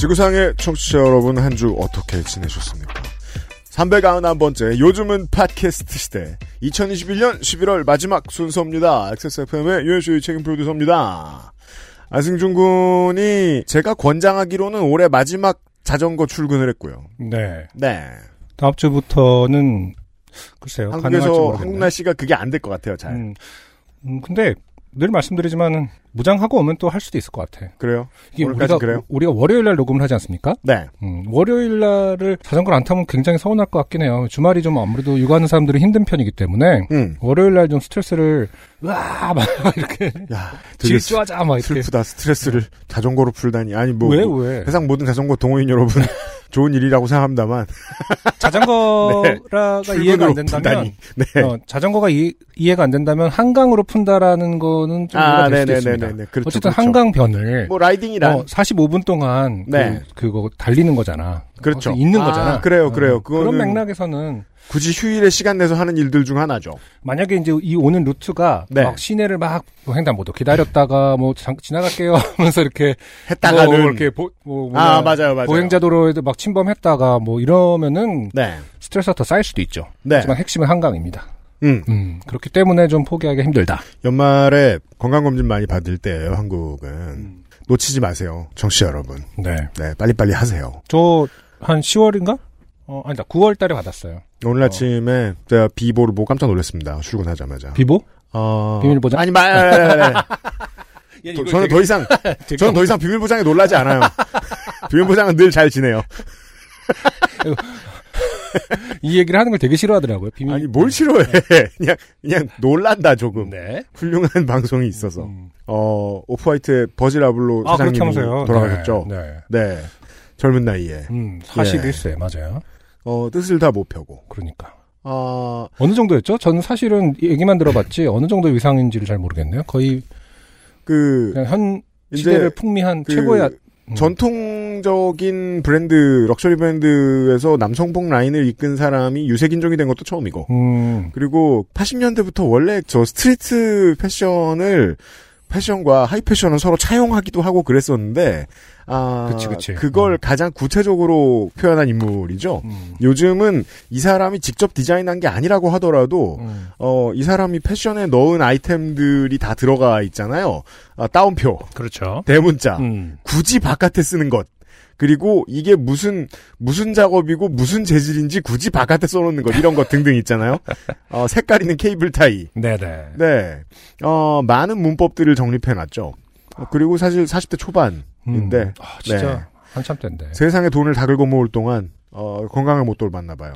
지구상의 청취자 여러분 한 주 어떻게 지내셨습니까? 391번째 요즘은 팟캐스트 시대 2021년 11월 마지막 순서입니다. XSFM의 유현수의 책임 프로듀서입니다. 안승준 군이 제가 권장하기로는 올해 마지막 자전거 출근을 했고요. 네. 네. 다음 주부터는 글쎄요. 한국에서. 한국 날씨가 그게 안 될 것 같아요. 잘. 음, 음, 근데 늘 말씀드리지만 무장하고 오면 또 할 수도 있을 것 같아. 그래요? 이게 우리가 그래요? 우리가 월요일 날 녹음을 하지 않습니까? 네. 음, 월요일 날을 자전거를 안 타면 굉장히 서운할 것 같긴 해요. 주말이 좀 아무래도 육아하는 사람들은 힘든 편이기 때문에 음. 월요일 날 좀 스트레스를 으아 막 이렇게 야, 질주하자 막 이렇게 슬프다. 스트레스를 자전거로 풀다니. 아니 뭐 왜 뭐, 왜? 세상 모든 자전거 동호인 여러분 좋은 일이라고 생각합니다만 자전거가 이해가 안 된다면. 네. 어, 자전거가 이, 이해가 안 된다면 한강으로 푼다라는 거는 좀 아, 이해가 될 수도 있습니다. 네네네네. 그렇죠. 어쨌든 그렇죠. 한강변을 뭐 라이딩이란 어, 45분 동안 네. 그, 그거 달리는 거잖아. 그렇죠. 거기서 있는 아, 거잖아. 그래요, 그래요. 어, 그런 맥락에서는 굳이 휴일에 시간 내서 하는 일들 중 하나죠. 만약에 이제 이 오는 루트가 네. 막 시내를 막뭐 횡단보도 기다렸다가 뭐 장- 지나갈게요 하면서 이렇게 했다가는 뭐 이렇게 보, 뭐 아 맞아요, 맞아요. 보행자 도로에도 막 침범했다가 뭐 이러면은 네, 스트레스가 더 쌓일 수도 있죠. 네. 하지만 핵심은 한강입니다. 음 음, 그렇기 때문에 좀 포기하기 힘들다. 연말에 건강 검진 많이 받을 때예요. 한국은 음. 놓치지 마세요, 정치 여러분. 네. 네, 빨리 빨리 하세요. 저 한 10월인가? 어, 아니다. 9월 달에 받았어요. 오늘 아침에 제가 비보를 보고 깜짝 놀랐습니다. 출근하자마자. 비보? 어... 비밀 보장? 아니 말. 저- 저는 더 이상 저는 더 이상 비밀 보장에 놀라지 않아요. 비밀 보장은 늘 잘 지내요. 이 얘기를 하는 걸 되게 싫어하더라고요. 비밀. 아니 뭘 싫어해? 그냥 그냥 놀란다 조금. 네. 훌륭한 방송이 있어서. 음. 어 오프화이트의 버지라블로 아, 그렇게 사장님이 하면서요. 돌아가셨죠. 네. 네. 네. 젊은 나이에 음, 41세 맞아요. 어 뜻을 다 못 펴고. 그러니까. 어 어느 정도였죠? 저는 사실은 얘기만 들어봤지 어느 정도 위상인지를 잘 모르겠네요. 거의 그 그냥 현 이제 시대를 풍미한 그 최고의 음. 전통적인 브랜드 럭셔리 브랜드에서 남성복 라인을 이끈 사람이 유색인종이 된 것도 처음이고. 음, 그리고 80년대부터 원래 저 스트리트 패션을 패션과 하이 패션은 서로 차용하기도 하고 그랬었는데 아 그치, 그치. 걸 음. 가장 구체적으로 표현한 인물이죠. 음, 요즘은 이 사람이 직접 디자인한 게 아니라고 하더라도 음. 어이 사람이 패션에 넣은 아이템들이 다 들어가 있잖아요. 아, 따옴표, 그렇죠. 대문자, 음. 굳이 바깥에 쓰는 것. 그리고 이게 무슨 무슨 작업이고 무슨 재질인지 굳이 바깥에 써놓는 것 이런 것 등등 있잖아요. 어, 색깔 있는 케이블 타이. 네네. 네. 어, 많은 문법들을 정립해놨죠. 어, 그리고 사실 40대 초반인데 음. 아, 진짜 네. 한참 때인데. 세상에 돈을 다 긁어 모을 동안 어, 건강을 못 돌봤나 봐요.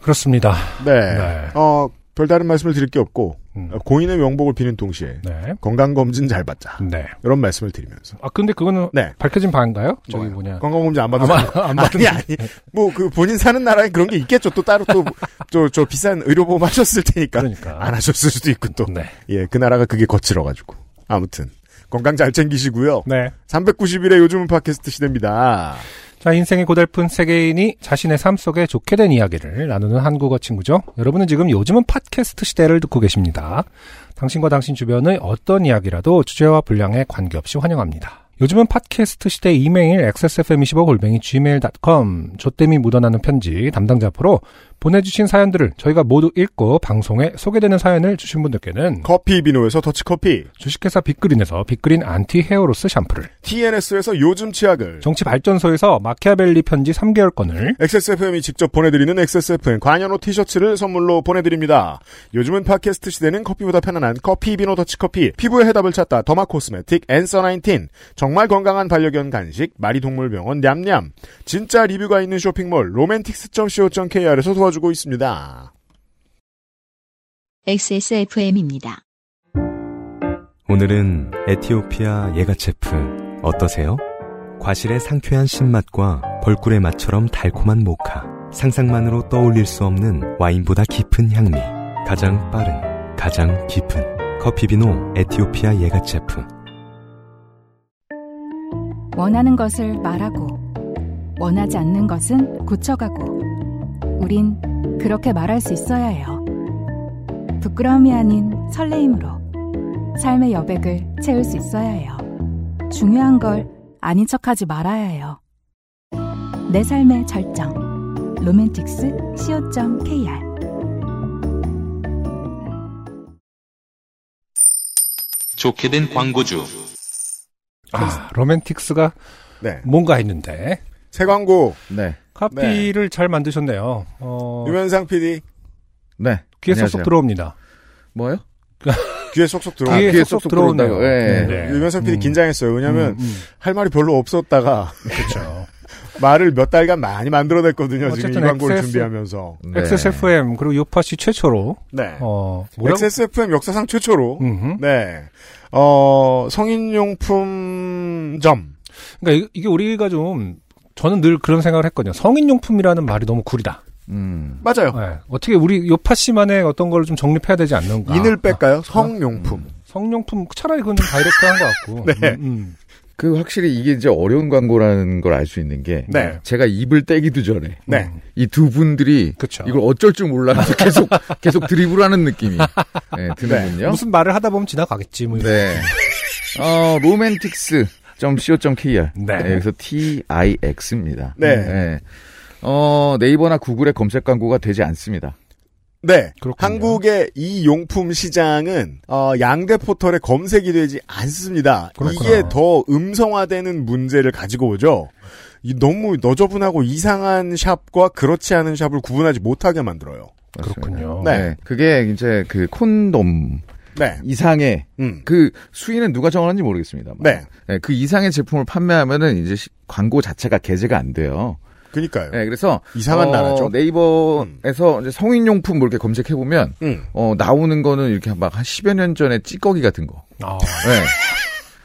그렇습니다. 네. 네. 어, 별다른 말씀을 드릴 게 없고 음. 어, 고인의 명복을 비는 동시에 네. 건강검진 잘 받자. 네. 이런 말씀을 드리면서. 아 근데 그거는 네. 밝혀진 바인가요? 저기? 뭐냐. 건강검진 안 받은 안 사람. 받- 안 받은 아니, 아니. 뭐, 그, 본인 사는 나라에 그런 게 있겠죠. 또 따로 또, 저, 저 비싼 의료보험 하셨을 테니까. 그러니까. 안 하셨을 수도 있고 또. 네. 예, 그 나라가 그게 거칠어 가지고. 아무튼. 건강 잘 챙기시고요. 네. 390일의 요즘은 팟캐스트 시대입니다. 자, 인생의 고달픈 세계인이 자신의 삶 속에 좋게 된 이야기를 나누는 한국어 친구죠. 여러분은 지금 요즘은 팟캐스트 시대를 듣고 계십니다. 당신과 당신 주변의 어떤 이야기라도 주제와 분량에 관계없이 환영합니다. 요즘은 팟캐스트 시대 이메일 xsfm25골뱅이 gmail.com 조땜이 묻어나는 편지 담당자 앞으로 보내주신 사연들을 저희가 모두 읽고 방송에 소개되는 사연을 주신 분들께는 커피 비노에서 더치커피, 주식회사 빅그린에서 빅그린 anti hair loss 샴푸를 TNS에서 요즘 치약을, 정치발전소에서 마키아벨리 편지 3개월권을 XSFM이 직접 보내드리는 XSFM 관현호 티셔츠를 선물로 보내드립니다. 요즘은 팟캐스트 시대는 커피보다 편안한 커피 비노 더치커피, 피부의 해답을 찾다 derma cosmetic 앤서 19, 정말 건강한 반려견 간식 마리동물병원 냠냠, 진짜 리뷰가 있는 쇼핑몰 로맨틱스.co.kr에서 도와 주고 있습니다. XSFM입니다. 오늘은 에티오피아 예가체프 어떠세요? 과실의 상쾌한 신맛과 벌꿀의 맛처럼 달콤한 모카. 상상만으로 떠올릴 수 없는 와인보다 깊은 향미. 가장 빠른, 가장 깊은 커피비노 에티오피아 예가체프. 원하는 것을 말하고, 원하지 않는 것은 고쳐가고, 우린 그렇게 말할 수 있어야 해요. 부끄러움이 아닌 설레임으로 삶의 여백을 채울 수 있어야 해요. 중요한 걸 아닌 척하지 말아야 해요. 내 삶의 절정. 로맨틱스 co.kr 좋게 된 광고주. 아, 로맨틱스가 네. 뭔가 했는데 새 광고. 네. 카피를 잘 만드셨네요. 어, 유면상 PD 네. 귀에 안녕하세요. 쏙쏙 들어옵니다. 뭐요? 귀에 쏙쏙 들어. 귀에 귀에 쏙쏙. 들어온다고. 예. 네. 유면상 PD 음. 긴장했어요. 왜냐면 음, 음. 할 말이 별로 없었다가 그렇죠. 말을 몇 달간 많이 만들어냈거든요. 지금 이 광고를 XS 준비하면서. 네. XSFM 그리고 요파시 최초로 네. 어? XSFM 역사상 최초로 음흠. 네. 어, 성인용품점. 그러니까 이- 이게 우리가 좀 저는 늘 그런 생각을 했거든요. 성인용품이라는 말이 너무 구리다. 음. 맞아요. 네. 어떻게 우리 요파 씨만의 어떤 걸 좀 정립해야 되지 않는가? 인을 뺄까요? 성용품. 성용품 차라리 그건 좀 다이렉트한 것 같고. 네. 음, 음. 그 확실히 이게 이제 어려운 광고라는 걸 알 수 있는 게 네. 제가 입을 떼기도 전에 네. 이두 분들이 그쵸. 이걸 어쩔 줄 몰라서 계속 계속 드리블하는 느낌이 네, 드는군요. 무슨 말을 하다 보면 지나가겠지. 뭐 이런. 네. 어, romantics.co.kr. 네. 네, 여기서 TIX입니다. 네. 어, 네이버나 구글의 검색 광고가 되지 않습니다. 네. 그렇군요. 한국의 이 용품 시장은 어, 양대 포털에 검색이 되지 않습니다. 그렇구나. 이게 더 음성화되는 문제를 가지고 오죠. 이 너무 너저분하고 이상한 샵과 그렇지 않은 샵을 구분하지 못하게 만들어요. 그렇군요. 네. 그게 이제 그 콘돔 네. 이상의 음. 그 수위는 누가 정하는지 모르겠습니다. 네. 그 이상의 제품을 판매하면은 이제 시- 광고 자체가 게재가 안 돼요. 그니까요. 네, 그래서 이상한 어, 나라죠. 네이버에서 이제 성인용품 뭐 이렇게 검색해 보면 음. 어, 나오는 거는 이렇게 막 한 10여 년 전에 찌꺼기 같은 거. 아, 네.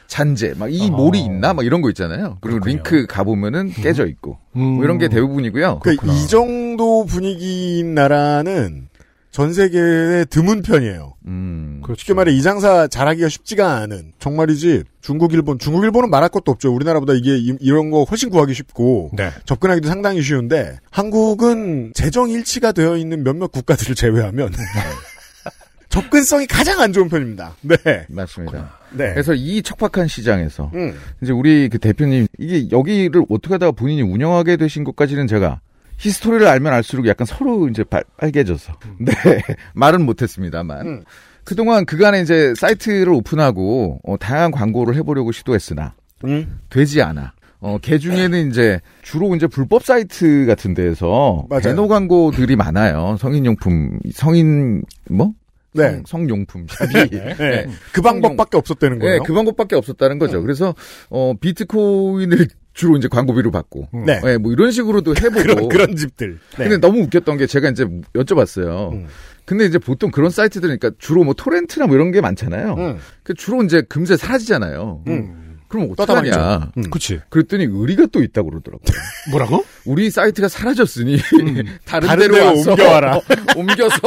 잔재, 막이 어. 몰이 있나? 막 이런 거 있잖아요. 그리고 그렇군요. 링크 가 보면은 깨져 있고. 음. 뭐 이런 게 대부분이고요. 그러니까 이 정도 분위기인 나라는 전 세계에 드문 편이에요. 음. 그렇죠. 쉽게 말해 이 장사 잘하기가 쉽지가 않은 정말이지 중국 일본 중국 일본은 말할 것도 없죠. 우리나라보다 이게 이, 런거 훨씬 구하기 쉽고 네. 접근하기도 상당히 쉬운데 한국은 재정 일치가 되어 있는 몇몇 국가들을 제외하면 접근성이 가장 안 좋은 편입니다. 네. 맞습니다. 네. 그래서 이 척박한 시장에서 음. 이제 우리 그 대표님 이게 여기를 어떻게 하다가 본인이 운영하게 되신 것까지는 제가 히스토리를 알면 알수록 약간 서로 이제 빨, 빨개져서 네 말은 못했습니다만 음. 그동안 그간에 이제 사이트를 오픈하고 어, 다양한 광고를 해보려고 시도했으나 음. 되지 않아. 어, 개 중에는 이제 주로 이제 불법 사이트 같은 데에서 맞아요. 배너 광고들이 많아요. 성인용품, 성인 뭐? 네. 성, 성용품 샵이. 네. 그 방법밖에 없었다는 네, 거예요. 그 방법밖에 없었다는 거죠. 그래서 어 비트코인을 주로 이제 광고비로 받고, 네. 네, 뭐 이런 식으로도 해보고. 그런 그런 집들. 네. 근데 너무 웃겼던 게 제가 이제 여쭤봤어요. 음. 근데 이제 보통 그런 사이트들은 그러니까 주로 뭐 토렌트나 뭐 이런 게 많잖아요. 음. 그 주로 이제 금세 사라지잖아요. 음. 그럼 떠다 어떡하냐. 음. 그치. 그랬더니 의리가 또 있다고 그러더라고요. 뭐라고? 우리 사이트가 사라졌으니 다른, 다른 데로 와서 옮겨와라. 옮겨서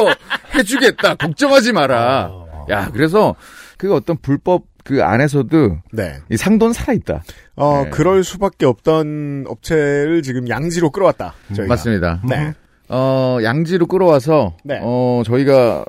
해주겠다. 걱정하지 마라. 어. 야, 그래서 그 어떤 불법 그 안에서도 네. 이 상도는 살아있다. 어, 네. 그럴 수밖에 없던 업체를 지금 양지로 끌어왔다. 저희가. 맞습니다. 네. 어, 양지로 끌어와서 네. 어, 저희가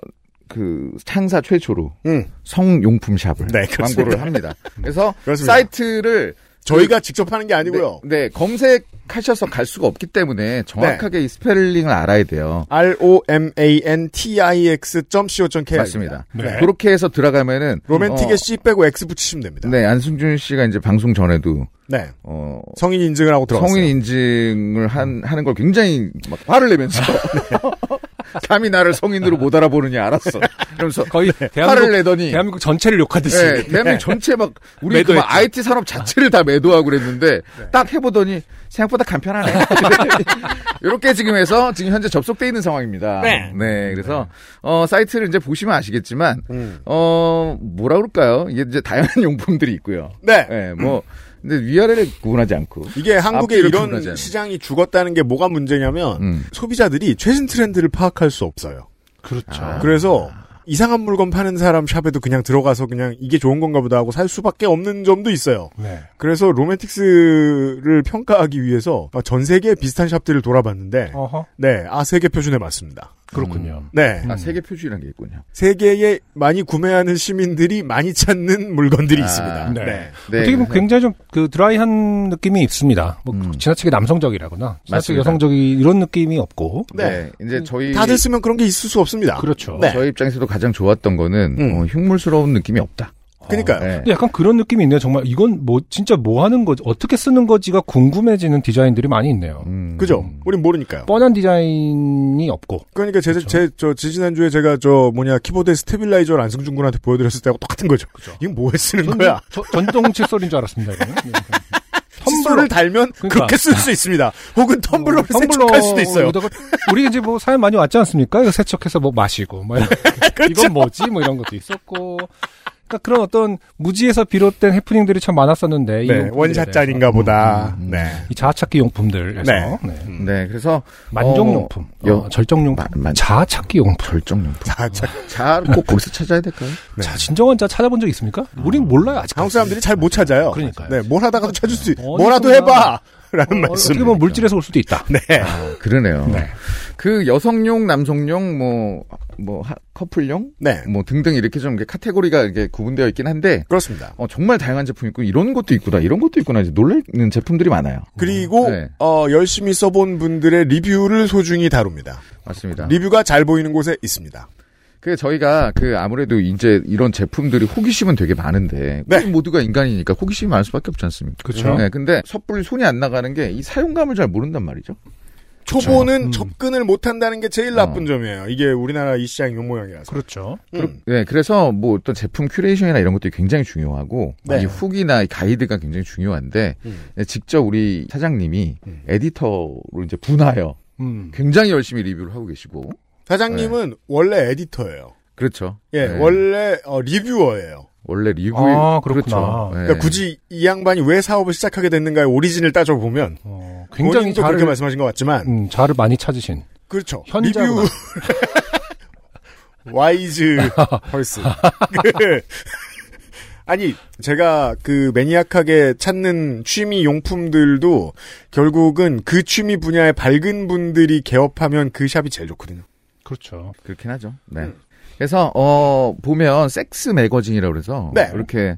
그 창사 최초로 음. 성용품 샵을 네, 그렇습니다. 광고를 합니다. 그래서 그렇습니다. 사이트를 저희가 직접 하는 게 아니고요. 네, 네, 검색하셔서 갈 수가 없기 때문에 정확하게 이 스펠링을 알아야 돼요. R-O-M-A-N-T-I-X.co.kr. 맞습니다. 네. 그렇게 해서 들어가면은 로맨틱에 어, C 빼고 X 붙이시면 됩니다. 네, 안승준 씨가 이제 방송 전에도 네. 어 성인 인증을 하고 들어갔어요. 성인 인증을 한 하는 걸 굉장히 막 화를 내면서 감히 나를 성인으로 못 알아보느냐 알았어. 이러면서 거의 화를 대한민국, 내더니 대한민국 전체를 욕하듯이. 네, 대한민국 전체 막 우리 그. 막 IT 산업 자체를 다 매도하고 그랬는데 딱 해보더니 생각보다 간편하네. 이렇게 지금 해서 지금 현재 접속돼 있는 상황입니다. 네. 그래서 어 사이트를 이제 보시면 아시겠지만 음. 어 뭐라 그럴까요? 이게 이제 다양한 용품들이 있고요. 네. 네, 뭐 근데 위아래를 구분하지 않고. 이게 한국에 앞뒤를 이런. 시장이 죽었다는 게 뭐가 문제냐면 음. 소비자들이 최신 트렌드를 파악할 수 없어요. 그렇죠. 아. 그래서 이상한 물건 파는 사람 샵에도 그냥 들어가서 그냥 이게 좋은 건가 보다 하고 살 수밖에 없는 점도 있어요. 네. 그래서 로맨틱스를 평가하기 위해서 전 세계 비슷한 샵들을 돌아봤는데 어허. 네, 아 세계 표준에 맞습니다. 그렇군요. 네. 아, 세계 표준이라는 게 있군요. 세계에 많이 구매하는 시민들이 많이 찾는 물건들이 아, 있습니다. 네. 네. 네, 어떻게 보면 굉장히 좀 그 드라이한 느낌이 있습니다. 뭐 음. 지나치게 남성적이라거나 지나치게 맞습니다. 여성적이 이런 느낌이 없고. 네. 네. 이제 저희 다들 쓰면 그런 게 있을 수 없습니다. 그렇죠. 네. 저희 입장에서도 가장 좋았던 거는 음. 어, 흉물스러운 느낌이 없다. 그러니까요. 네. 근데 약간 그런 느낌이 있네요. 정말 이건 뭐 진짜 뭐 하는 거지 어떻게 쓰는 거지가 궁금해지는 디자인들이 많이 있네요. 음. 그죠? 우린 모르니까요. 뻔한 디자인이 없고. 그러니까 제, 그렇죠. 제, 저, 지지난 주에 제가 저, 뭐냐, 키보드에 stabilizer를 안승준 군한테 보여드렸을 때하고 똑같은 거죠. 이건 뭐에 쓰는 거야? 저- 전동 칫솔인 줄 알았습니다. 이거는. 칫솔을 달면 그러니까. 그렇게 쓸 수 있습니다. 혹은 텀블러를 어, 세척할 수도 있어요. 우리 이제 뭐 사연 많이 왔지 않습니까? 이거 세척해서 뭐 마시고 뭐 이런 그렇죠. 이건 뭐지? 뭐 이런 것도 있었고. 그러니까 그런 어떤 무지에서 비롯된 해프닝들이 참 많았었는데 이 네, 원샷짜리인가. 보다. 음, 음, 네. 이 자아찾기 용품들에서 네. 네. 네, 그래서 만족용품, 어, 여- 어, 절정용품, 만- 자아찾기 용품. 절정용품. 자, 자, 자, 꼭 거기서 찾아야 될까요? 네. 자, 진정한 자 찾아본 적 있습니까? 우린 몰라요 아직. 한국 사람들이 잘 못 찾아요. 그러니까요. 네, 뭘 하다가도 찾을 수, 있, 어디선가- 뭐라도 해봐! 라는 어, 말씀. 어떻게 보면 물질에서 올 수도 있다. 네. 아, 그러네요. 네. 그 여성용, 남성용, 뭐, 뭐, 하- 커플용? 네. 뭐 등등 이렇게 좀 카테고리가 이렇게 구분되어 있긴 한데, 그렇습니다. 어, 정말 다양한 제품이 있고, 이런 것도 있구나, 이런 것도 있구나, 이제 놀라는 제품들이 많아요. 그리고, 네. 어, 열심히 써본 분들의 리뷰를 소중히 다룹니다. 맞습니다. 리뷰가 잘 보이는 곳에 있습니다. 그 저희가 그 아무래도 이제 이런 제품들이 호기심은 되게 많은데 네. 우리 모두가 인간이니까 호기심이 많을 수밖에 없지 않습니까? 그렇죠. 네, 근데 섣불리 손이 안 나가는 게 이 사용감을 잘 모른단 말이죠. 초보는 음. 접근을 못한다는 게 제일 나쁜 어. 점이에요. 이게 우리나라 이 시장이 요 모양이라서. 그렇죠. 음. 네, 그래서 뭐 어떤 제품 curation이나 이런 것들이 굉장히 중요하고 네. 이 후기나 이 가이드가 굉장히 중요한데 음. 네, 직접 우리 사장님이 음. 에디터로 이제 분하여 음. 굉장히 열심히 리뷰를 하고 계시고 사장님은 원래 에디터예요. 그렇죠. 예, 네. 원래 어, reviewer예요. 원래 리뷰 아, 그렇구나. 그렇죠. 네. 그러니까 굳이 이 양반이 왜 사업을 시작하게 됐는가의 origin을 따져 보면 어, 굉장히 잘 그렇게 말씀하신 것 같지만 음, 자를 많이 찾으신. 그렇죠. 현자구나. 리뷰 wise person. 그, 아니 제가 그 maniac하게 찾는 취미 용품들도 결국은 그 취미 분야의 밝은 분들이 개업하면 그 샵이 제일 좋거든요. 그렇죠. 그렇긴 하죠. 네. 음. 그래서 어 보면 섹스 매거진이라고 그래서 네. 이렇게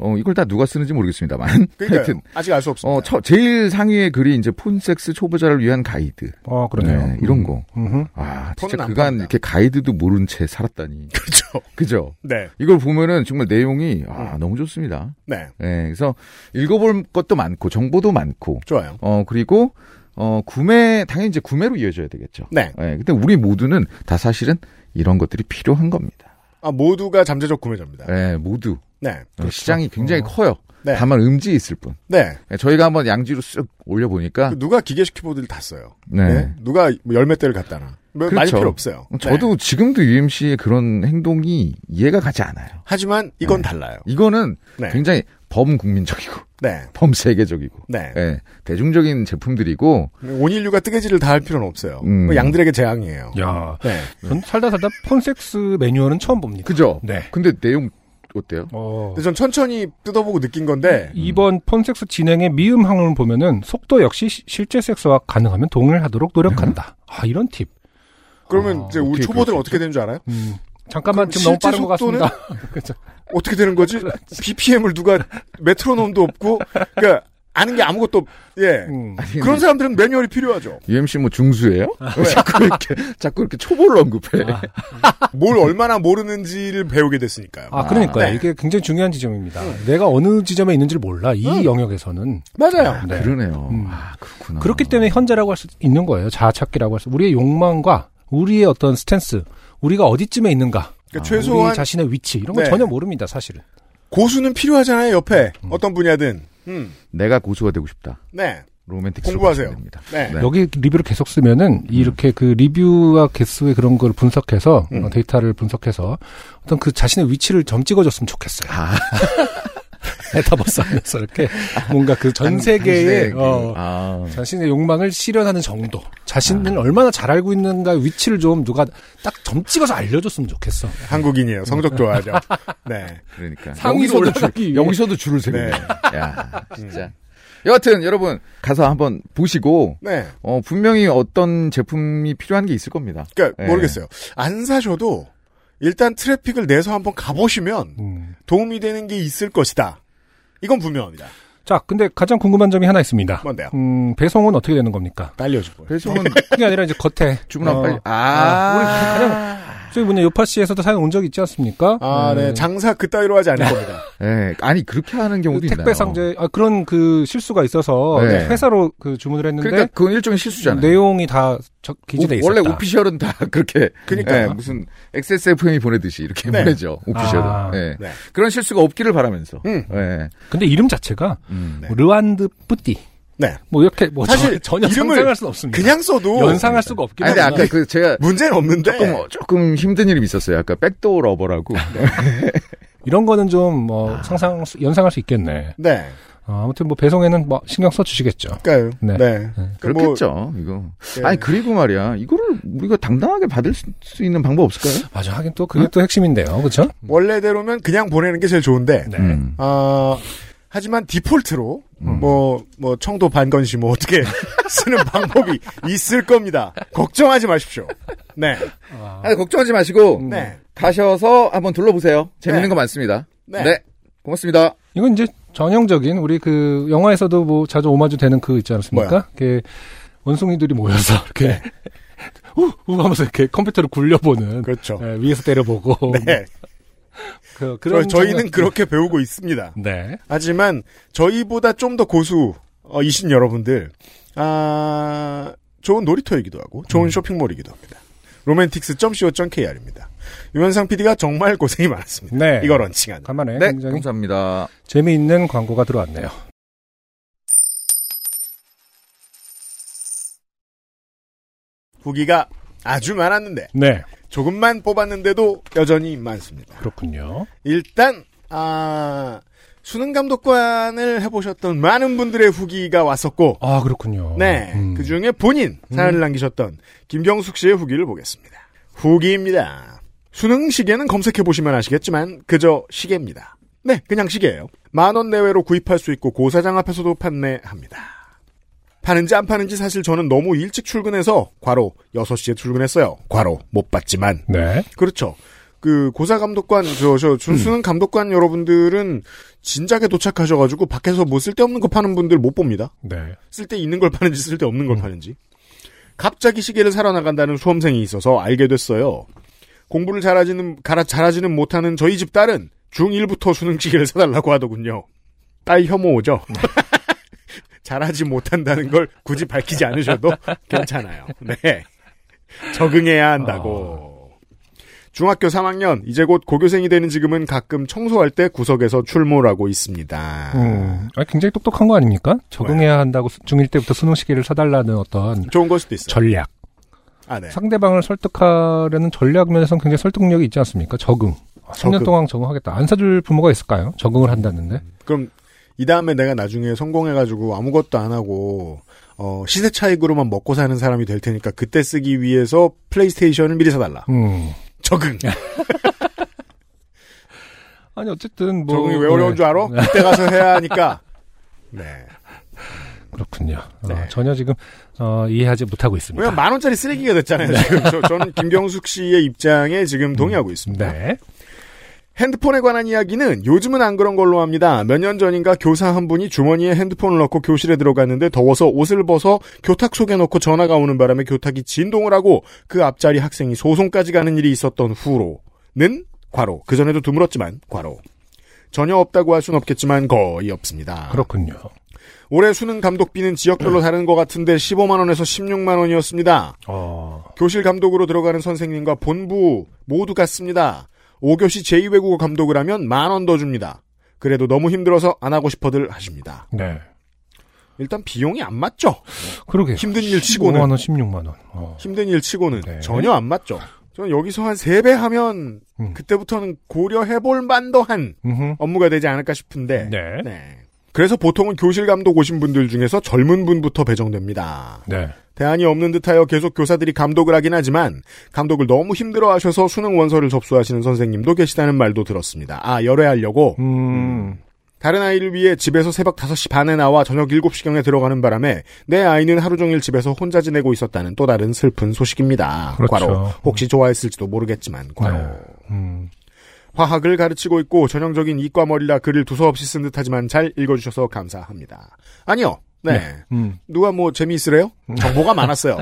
어 이걸 다 누가 쓰는지 모르겠습니다만 하여튼 아직 알 수 없습니다. 어 처- 제일 상위의 글이 이제 폰섹스 초보자를 위한 가이드. 어, 그러네요. 네, 이런 거. 음흠. 아, 진짜 안 그간. 이렇게 가이드도 모른 채 살았다니. 그렇죠. 그죠? 네, 이걸 보면은 정말 내용이 아, 음. 너무 좋습니다. 네, 네, 그래서 읽어볼 것도 많고 정보도 많고 좋아요. 어 그리고 어 구매 당연히 이제 구매로 이어져야 되겠죠. 네, 네, 근데 우리 모두는 다 사실은 이런 것들이 필요한 겁니다. 아 모두가 잠재적 구매자입니다. 네, 모두 네, 어, 시장이 굉장히 어. 커요. 네, 다만 음지에 있을 뿐. 네. 네, 저희가 한번 양지로 쓱 올려보니까 그 누가 기계식 키보드를 다 써요. 네. 네. 누가 뭐 열몇 대를 갖다나. 뭐 많이 그렇죠. 필요 없어요. 저도 네. 지금도 UMC의 그런 행동이 이해가 가지 않아요. 하지만 이건 네. 달라요. 이거는 네. 굉장히 범국민적이고 네. 범세계적이고 네. 예, 대중적인 제품들이고 온 인류가 뜨개질을 다 할 필요는 없어요. 음. 뭐 양들에게 재앙이에요. 야, 네. 전 살다 살다 폰섹스 매뉴얼은 처음 봅니다. 그죠? 네. 근데 내용 어때요? 어, 근데 전 천천히 뜯어보고 느낀 건데 이번 폰섹스 진행의 미음 항목을 보면은 속도 역시 시- 실제 섹스와 가능하면 동일하도록 노력한다. 아, 이런 팁. 그러면 아, 이제 우리 초보들은 어떻게 되는 줄 알아요? 음, 잠깐만 좀 너무 빠른 것? 같습니다. 그렇죠. 어떻게 되는 거지? BPM을 누가 메트로놈도 없고 그러니까 아는 게 아무것도 없, 예. 음. 아니, 그런 사람들은 매뉴얼이 필요하죠. UMC 뭐 중수예요? 자꾸 이렇게 자꾸 이렇게 초보를 언급해. 뭘 얼마나 모르는지를 배우게 됐으니까요. 아, 그러니까 요. 네. 이게 굉장히 중요한 지점입니다. 내가 어느 지점에 있는지를 몰라. 이 음. 영역에서는. 맞아요. 네. 그러네요. 음. 아 그렇구나. 그렇기 때문에 현재라고 할 수 있는 거예요. 자아찾기라고 할 수. 우리의 욕망과 우리의 어떤 스탠스, 우리가 어디쯤에 있는가, 그러니까 우리 최소한 자신의 위치 이런 건 네. 전혀 모릅니다. 사실은. 고수는 필요하잖아요. 옆에 어떤 분야든. 음. 내가 고수가 되고 싶다. 네. 로맨틱 공부하세요. 됩니다. 네. 네. 여기 리뷰를 계속 쓰면은 이렇게 그 리뷰와 개수의 그런 걸 분석해서 음. 어, 데이터를 분석해서 어떤 그 자신의 위치를 점 찍어줬으면 좋겠어요. 아, 메타버스 안에서 이렇게 뭔가 그 전 세계의 어, 그- 아. 자신의 욕망을 실현하는 정도, 자신을 얼마나 잘 알고 있는가 위치를 좀 누가 딱 점 찍어서 알려줬으면 좋겠어. 한국인이에요. 성적 좋아하죠. 네. 그러니까 상위로 여기서도 올라가기 줄, 위해. 여기서도 줄을 세고 네. 야 진짜 여하튼 여러분 가서 한번 보시고 네. 어 분명히 어떤 제품이 필요한 게 있을 겁니다. 그러니까 네. 모르겠어요. 안 사셔도 일단 트래픽을 내서 한번 가보시면 음. 도움이 되는 게 있을 것이다. 이건 분명합니다. 자, 근데 가장 궁금한 점이 하나 있습니다. 뭔데요? 음, 배송은 어떻게 되는 겁니까? 딸려주고. 배송은 그게 아니라 이제 겉에 주문하면 어, 빨리 아, 우리 가장 저희 뭐냐 요파 씨에서도 사연 온 적 있지 않습니까? 아, 네. 장사 그따위로 하지 않을 겁니다. 예, 아니 그렇게 하는 경우도 그 있나요? 택배 상자 아 그런 그 실수가 있어서 네. 회사로 그 주문을 했는데 그러니까 그건 일종의 실수잖아요. 내용이 다 저- 기재돼 오- 있었다. 원래 official은 다 그렇게 그러니까요. 예, 무슨 XSFM이 보내듯이 이렇게 네. 보내죠. official은. 아. 예. 네. 그런 실수가 없기를 바라면서. 음. 예. 근데 이름 자체가 음. 네. 뭐 Le Wand Petite 네. 뭐 이렇게 뭐 사실 전- 전혀 이름을 상상할 수는 없습니다. 그냥 써도 연상할 수가 없긴 하지만 아까 그 제가 문제는 없는데 조금 어, 조금 힘든 이름이 있었어요. 아까 backdoor lover라고. 이런 거는 좀뭐 상상 수- 연상할 수 있겠네. 네. 어, 아무튼 뭐 배송에는 뭐 신경 써 주시겠죠. 그러니까요. 네. 네. 네. 그 뭐, 그렇겠죠. 이거. 네. 아니 그리고 말이야. 이거를 우리가 당당하게 받을 수, 수 있는 방법 없을까요? 맞아 하긴 또 그게 또 핵심인데요, 그렇죠? 원래대로면 그냥 보내는 게 제일 좋은데 네. 음. 어, 하지만 디폴트로 뭐뭐 청도 반건시 뭐 어떻게 쓰는 방법이 있을 겁니다. 걱정하지 마십시오. 네. 아니 걱정하지 마시고 네. 가셔서 한번 둘러보세요. 재밌는 네. 거 많습니다. 네. 네. 고맙습니다. 이건 이제 전형적인 우리 그 영화에서도 뭐 자주 오마주 되는 그 있지 않습니까? 이렇게 원숭이들이 모여서 이렇게 우, 우 하면서 이렇게 컴퓨터를 굴려보는 그렇죠. 예, 위에서 때려보고 네. 그, 저, 저희는 장면- 그렇게 배우고 있습니다. 네. 하지만 저희보다 좀 더 고수이신 여러분들 아 좋은 놀이터이기도 하고 좋은 음. 쇼핑몰이기도 합니다. romantics.co.kr입니다. 유현상 PD가 정말 고생이 많았습니다. 네. 이거 런칭하는. 간만에 네. 굉장히 감사합니다. 재미있는 광고가 들어왔네요. 후기가 아주 많았는데 네. 조금만 뽑았는데도 여전히 많습니다. 그렇군요. 일단 아 수능 감독관을 해보셨던 많은 분들의 후기가 왔었고 아, 그렇군요. 네, 음. 그 중에 본인 사연을 남기셨던 김경숙 씨의 후기를 보겠습니다. 후기입니다. 수능 시계는 검색해 보시면 아시겠지만 그저 시계입니다. 네, 그냥 시계예요. 만 원 내외로 구입할 수 있고 고사장 앞에서도 판매합니다. 파는지 안 파는지 사실 저는 너무 일찍 출근해서 과로 6시에 출근했어요. 과로 못 봤지만 네. 그렇죠. 그 고사 감독관 저저 준수능 감독관 여러분들은 진작에 도착하셔가지고 밖에서 뭐 쓸데없는 거 파는 분들 못 봅니다. 네. 쓸데 있는 걸 파는지 쓸데 없는 걸 파는지. 갑자기 시계를 사러 나간다는 수험생이 있어서 알게 됐어요. 공부를 잘하지는 가라 잘하지는 못하는 저희 집 딸은 중1부터 수능 시계를 사달라고 하더군요. 딸 혐오죠. 잘하지 못한다는 걸 굳이 밝히지 않으셔도 괜찮아요. 네. 적응해야 한다고. 중학교 3학년, 이제 곧 고교생이 되는 지금은 가끔 청소할 때 구석에서 출몰하고 있습니다. 음, 아, 굉장히 똑똑한 거 아닙니까? 적응해야 한다고 수- 중1 때부터 수능 시기를 사달라는 어떤 좋은 걸 수도 있어요. 전략. 아, 네. 상대방을 설득하려는 전략 면에서는 굉장히 설득력이 있지 않습니까? 적응. 아, 3년 적응. 동안 적응하겠다. 안 사줄 부모가 있을까요? 적응을 한다는데. 그럼 이 다음에 내가 나중에 성공해가지고 아무것도 안 하고 어, 시세 차익으로만 먹고 사는 사람이 될 테니까 그때 쓰기 위해서 플레이스테이션을 미리 사달라. 음. 적응. 아니, 어쨌든 뭐. 적응이 왜 어려운 네. 줄 알아? 그때 가서 해야 하니까. 네. 그렇군요. 어, 네. 전혀 지금, 어, 이해하지 못하고 있습니다. 왜냐면 만 원짜리 쓰레기가 됐잖아요. 지금 저, 저는 김경숙 씨의 입장에 지금 동의하고 있습니다. 네. 핸드폰에 관한 이야기는 요즘은 안 그런 걸로 합니다. 몇 년 전인가 교사 한 분이 주머니에 핸드폰을 넣고 교실에 들어갔는데 더워서 옷을 벗어 교탁 속에 넣고 전화가 오는 바람에 교탁이 진동을 하고 그 앞자리 학생이 소송까지 가는 일이 있었던 후로는 과로. 그전에도 드물었지만 과로. 전혀 없다고 할 수는 없겠지만 거의 없습니다. 그렇군요. 올해 수능 감독비는 지역별로 다른 것 같은데 15만 원에서 16만 원이었습니다. 어, 교실 감독으로 들어가는 선생님과 본부 모두 같습니다. 5교시 제2외국어 감독을 하면 만 원 더 줍니다. 그래도 너무 힘들어서 안 하고 싶어들 하십니다. 네. 일단 비용이 안 맞죠? 그러게. 힘든 일 치고는. 15만 원, 16만 원. 어. 힘든 일 치고는 네. 전혀 안 맞죠? 저는 여기서 한세배 하면 음. 그때부터는 고려해볼 만도 한 음흠. 업무가 되지 않을까 싶은데. 네. 네. 그래서 보통은 교실 감독 오신 분들 중에서 젊은 분부터 배정됩니다. 네. 대안이 없는 듯하여 계속 교사들이 감독을 하긴 하지만 감독을 너무 힘들어하셔서 수능 원서를 접수하시는 선생님도 계시다는 말도 들었습니다. 아 열애하려고 음. 다른 아이를 위해 집에서 새벽 5시 반에 나와 저녁 7시경에 들어가는 바람에 내 아이는 하루 종일 집에서 혼자 지내고 있었다는 또 다른 슬픈 소식입니다. 그렇죠. 과로 혹시 좋아했을지도 모르겠지만 과로 네. 음. 화학을 가르치고 있고 전형적인 이과머리라 글을 두서없이 쓴 듯하지만 잘 읽어주셔서 감사합니다. 아니요. 네. 음. 누가 뭐 재미있으래요? 정보가 많았어요.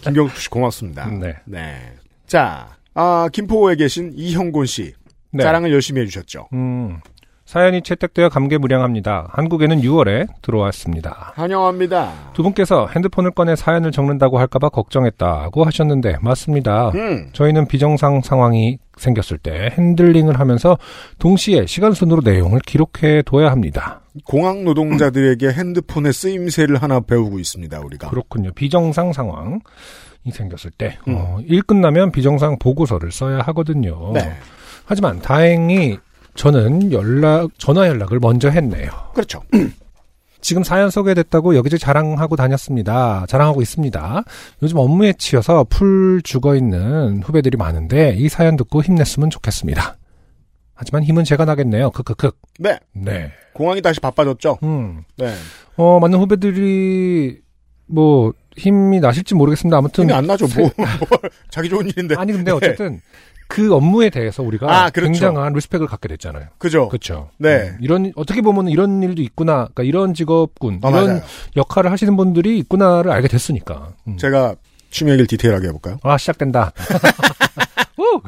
김경수 씨 고맙습니다. 네. 네. 자, 아, 김포에 계신 이형곤 씨. 네. 자랑을 열심히 해주셨죠. 음. 사연이 채택되어 감개 무량합니다. 한국에는 6월에 들어왔습니다. 환영합니다. 두 분께서 핸드폰을 꺼내 사연을 적는다고 할까봐 걱정했다고 하셨는데 맞습니다. 음, 저희는 비정상 상황이 생겼을 때 핸들링을 하면서 동시에 시간 순으로 내용을 기록해 둬야 합니다. 공항 노동자들에게 핸드폰의 쓰임새를 하나 배우고 있습니다, 우리가. 그렇군요. 비정상 상황이 생겼을 때, 음. 어, 일 끝나면 비정상 보고서를 써야 하거든요. 네. 하지만 다행히 저는 연락, 전화 연락을 먼저 했네요. 그렇죠. 지금 사연 소개됐다고 여기저기 자랑하고 다녔습니다. 자랑하고 있습니다. 요즘 업무에 치여서 풀 죽어 있는 후배들이 많은데 이 사연 듣고 힘냈으면 좋겠습니다. 하지만 힘은 제가 나겠네요. 크크크. 네. 네. 공항이 다시 바빠졌죠. 음. 네. 어, 많은 후배들이 뭐 힘이 나실지 모르겠습니다. 아무튼 힘이 안 나죠, 뭐. 뭐, 자기 좋은 일인데. 아니 근데 어쨌든 그 업무에 대해서 우리가 아, 그렇죠. 굉장한 리스펙을 갖게 됐잖아요. 그죠? 그렇죠. 네. 음, 이런 어떻게 보면 이런 일도 있구나. 그러니까 이런 직업군, 어, 이런 맞아요. 역할을 하시는 분들이 있구나를 알게 됐으니까. 음. 제가 취미 얘기를 디테일하게 해볼까요? 아 시작된다. 우!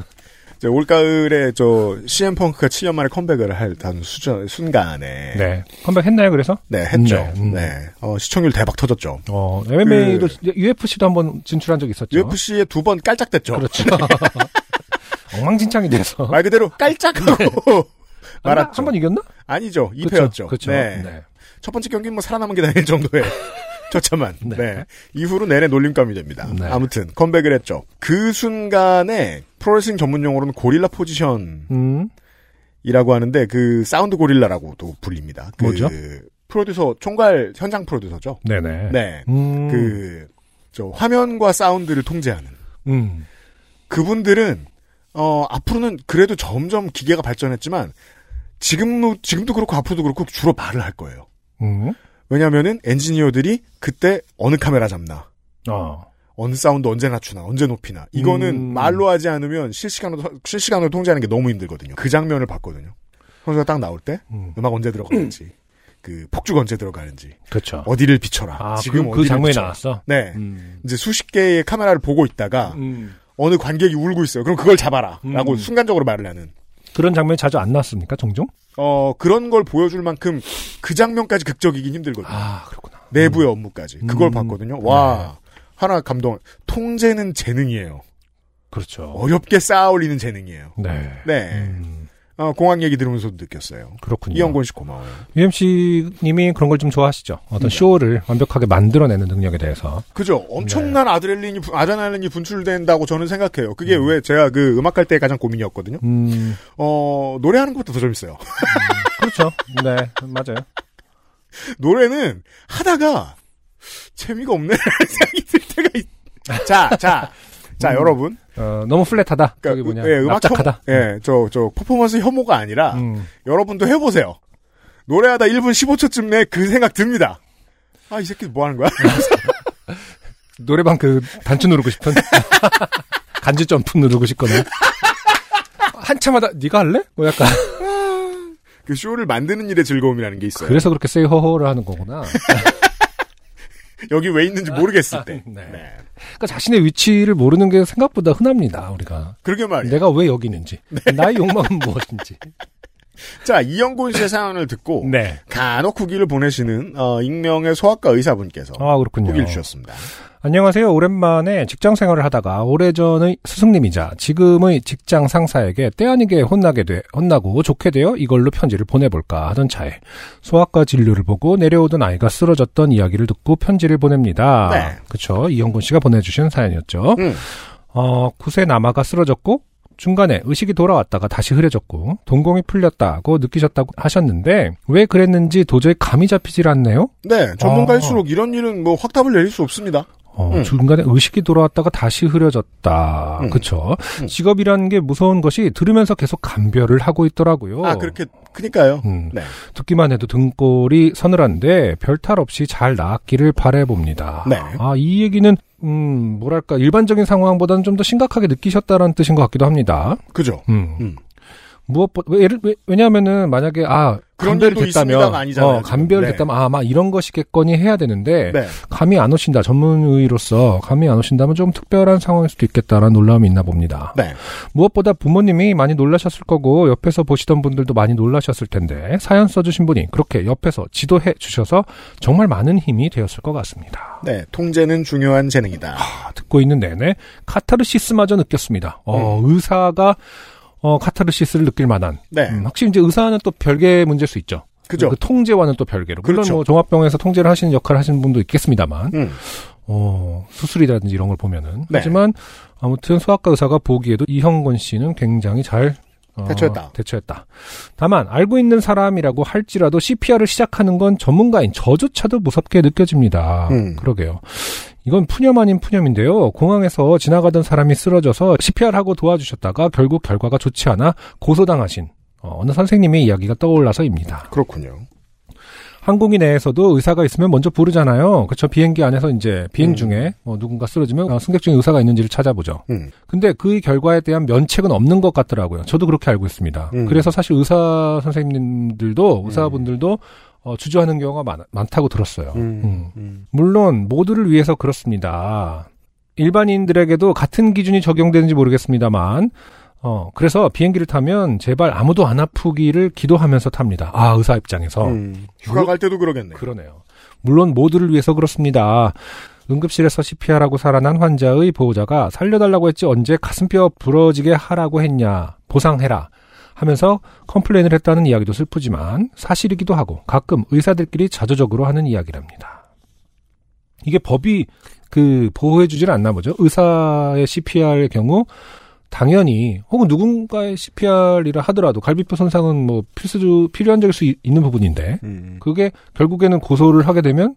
이제 올가을에 저 CM펑크가 7년 만에 컴백을 할단 수준, 순간에. 네. 컴백했나요? 그래서? 네, 했죠. 네, 음. 네. 어, 시청률 대박 터졌죠. 어 MMA도 그- UFC도 한번 진출한 적이 있었죠. UFC에 두 번 깔짝댔죠. 그렇죠. 엉망진창이 돼서 말 그대로 깔짝하고 말았죠. 한번 이겼나? 아니죠. 그렇죠. 2패였죠. 그렇죠. 네. 네. 첫 번째 경기는 뭐 살아남은 게 다닐 정도의 저차만. 네. 네. 이후로 내내 놀림감이 됩니다. 네. 아무튼 컴백을 했죠. 그 순간에 프로레슬링 전문 용어로는 고릴라 포지션이라고 음. 하는데 그 사운드 고릴라라고도 불립니다. 그 뭐죠? 프로듀서 총괄 현장 프로듀서죠. 네네. 네. 음. 그저 화면과 사운드를 통제하는 음. 그분들은 어 앞으로는 그래도 점점 기계가 발전했지만 지금도 지금도 그렇고 앞으로도 그렇고 주로 말을 할 거예요. 음. 왜냐하면은 엔지니어들이 그때 어느 카메라 잡나, 어. 어느 사운드 언제 낮추나, 언제 높이나 이거는 음. 말로 하지 않으면 실시간으로 실시간으로 통제하는 게 너무 힘들거든요. 그 장면을 봤거든요. 선수가 딱 나올 때 음. 음악 언제 들어가는지, 그 폭주가 언제 들어가는지, 그렇죠. 어디를 비춰라. 아, 지금 그, 그 장면이 비춰라. 나왔어. 네. 음. 이제 수십 개의 카메라를 보고 있다가 음. 어느 관객이 울고 있어요. 그럼 그걸 잡아라라고 음. 순간적으로 말을 하는. 그런 장면이 자주 안 나왔습니까, 종종? 어 그런 걸 보여줄 만큼 그 장면까지 극적이긴 힘들거든요. 아, 그렇구나. 내부의 업무까지 그걸 음. 봤거든요. 와 하나 감동. 통제는 재능이에요. 그렇죠. 어렵게 쌓아 올리는 재능이에요. 네. 네. 음, 어, 공항 얘기 들으면서도 느꼈어요. 그렇군요. 이영곤 씨 고마워요. UMC 님이 그런 걸 좀 좋아하시죠. 어떤 네. 쇼를 완벽하게 만들어내는 능력에 대해서. 그죠? 엄청난 네. 아드레날린이 분- 아드레날린이 분출된다고 저는 생각해요. 그게 음. 왜 제가 그 음악할 때 가장 고민이었거든요. 음, 어 노래하는 것보다 더 재밌어요. 그렇죠. 네, 맞아요. 노래는 하다가 재미가 없네 생각이 들 때가 있. 자, 자, 자, 음. 여러분. 어, 너무 플랫하다. 저기 그러니까 뭐냐. 예, 음악 납작하다. 예, 저, 저, 퍼포먼스 혐오가 아니라, 음, 여러분도 해보세요. 노래하다 1분 15초쯤 내 그 생각 듭니다. 아, 이 새끼 뭐 하는 거야? 노래방 그 단추 누르고 싶은 간지 점프 누르고 싶거나 한참 하다 네가 할래? 뭐 약간 그 쇼를 만드는 일의 즐거움이라는 게 있어요. 그래서 그렇게 세이 허허를 하는 거구나. 여기 왜 있는지 모르겠을 때. 네. 네. 그러니까 자신의 위치를 모르는 게 생각보다 흔합니다. 우리가 그러게 말이에요. 내가 왜 여기 있는지 네. 나의 욕망은 무엇인지. 자, 이영곤 씨의 사연을 듣고, 네. 간혹 후기를 보내시는, 어, 익명의 소아과 의사분께서 아 그렇군요. 후기를 주셨습니다. 안녕하세요. 오랜만에 직장 생활을 하다가 오래전의 스승님이자 지금의 직장 상사에게 때 아니게 혼나게 돼, 혼나고 좋게 되어 이걸로 편지를 보내볼까 하던 차에 소아과 진료를 보고 내려오던 아이가 쓰러졌던 이야기를 듣고 편지를 보냅니다. 네. 그쵸. 이영곤 씨가 보내주신 사연이었죠. 음. 어, 구세 남아가 쓰러졌고 중간에 의식이 돌아왔다가 다시 흐려졌고 동공이 풀렸다고 느끼셨다고 하셨는데 왜 그랬는지 도저히 감이 잡히질 않네요. 네, 전문가일수록 이런 일은 뭐 확답을 내릴 수 없습니다. 어, 음. 중간에 의식이 돌아왔다가 다시 흐려졌다. 음. 그쵸. 음. 직업이라는 게 무서운 것이 들으면서 계속 감별을 하고 있더라고요. 아, 그렇게, 그니까요. 음, 네. 듣기만 해도 등골이 서늘한데 별탈 없이 잘 나았기를 바래봅니다. 네. 아, 이 얘기는 음, 뭐랄까 일반적인 상황보다는 좀 더 심각하게 느끼셨다라는 뜻인 것 같기도 합니다. 그죠. 음. 음. 무엇보다 왜, 예를- 왜, 왜냐하면은 만약에 아 감별이 됐다면 아니잖아요, 어, 감별이 지금. 네. 됐다면 아막 이런 것이겠거니 해야 되는데 네. 감이 안 오신다 전문의로서 감이 안 오신다면 좀 특별한 상황일 수도 있겠다라는 놀라움이 있나 봅니다. 네. 무엇보다 부모님이 많이 놀라셨을 거고 옆에서 보시던 분들도 많이 놀라셨을 텐데 사연 써주신 분이 그렇게 옆에서 지도해 주셔서 정말 많은 힘이 되었을 것 같습니다. 네. 통제는 중요한 재능이다. 아, 듣고 있는 내내 카타르시스마저 느꼈습니다. 어, 의사가 어, 카타르시스를 느낄 만한 네. 음, 확실히 이제 의사는 또 별개의 문제일 수 있죠. 그죠. 그 통제와는 또 별개로. 물론 그렇죠. 뭐 종합병원에서 통제를 하시는 역할을 하시는 분도 있겠습니다만, 음. 어, 수술이라든지 이런 걸 보면은. 네. 하지만 아무튼 소아과 의사가 보기에도 이형곤 씨는 굉장히 잘 어, 대처했다. 대처했다. 다만 알고 있는 사람이라고 할지라도 CPR을 시작하는 건 전문가인 저조차도 무섭게 느껴집니다. 음. 그러게요. 이건 푸념 아닌 푸념인데요. 공항에서 지나가던 사람이 쓰러져서 CPR하고 도와주셨다가 결국 결과가 좋지 않아 고소당하신 어, 어느 선생님의 이야기가 떠올라서입니다. 그렇군요. 항공기 내에서도 의사가 있으면 먼저 부르잖아요. 그렇죠. 비행기 안에서 이제 비행 음. 중에 뭐 누군가 쓰러지면 어, 승객 중에 의사가 있는지를 찾아보죠. 음. 근데 그 결과에 대한 면책은 없는 것 같더라고요. 저도 그렇게 알고 있습니다. 음. 그래서 사실 의사 선생님들도 의사분들도 어, 주저하는 경우가 많, 많다고 들었어요. 음. 음. 음. 물론 모두를 위해서 그렇습니다. 일반인들에게도 같은 기준이 적용되는지 모르겠습니다만, 어, 그래서 비행기를 타면 제발 아무도 안 아프기를 기도하면서 탑니다. 아, 의사 입장에서. 음. 휴가 갈 때도 그러겠네. 그러네요. 물론 모두를 위해서 그렇습니다. 응급실에서 CPR하고 살아난 환자의 보호자가 살려달라고 했지 언제 가슴뼈 부러지게 하라고 했냐, 보상해라 하면서 complain을 했다는 이야기도 슬프지만 사실이기도 하고 가끔 의사들끼리 자조적으로 하는 이야기랍니다. 이게 법이 그 보호해주질 않나 보죠. 의사의 CPR의 경우 당연히 혹은 누군가의 CPR이라 하더라도 갈비뼈 손상은 뭐 필수 필요한 적일 수 있- 있는 부분인데 음. 그게 결국에는 고소를 하게 되면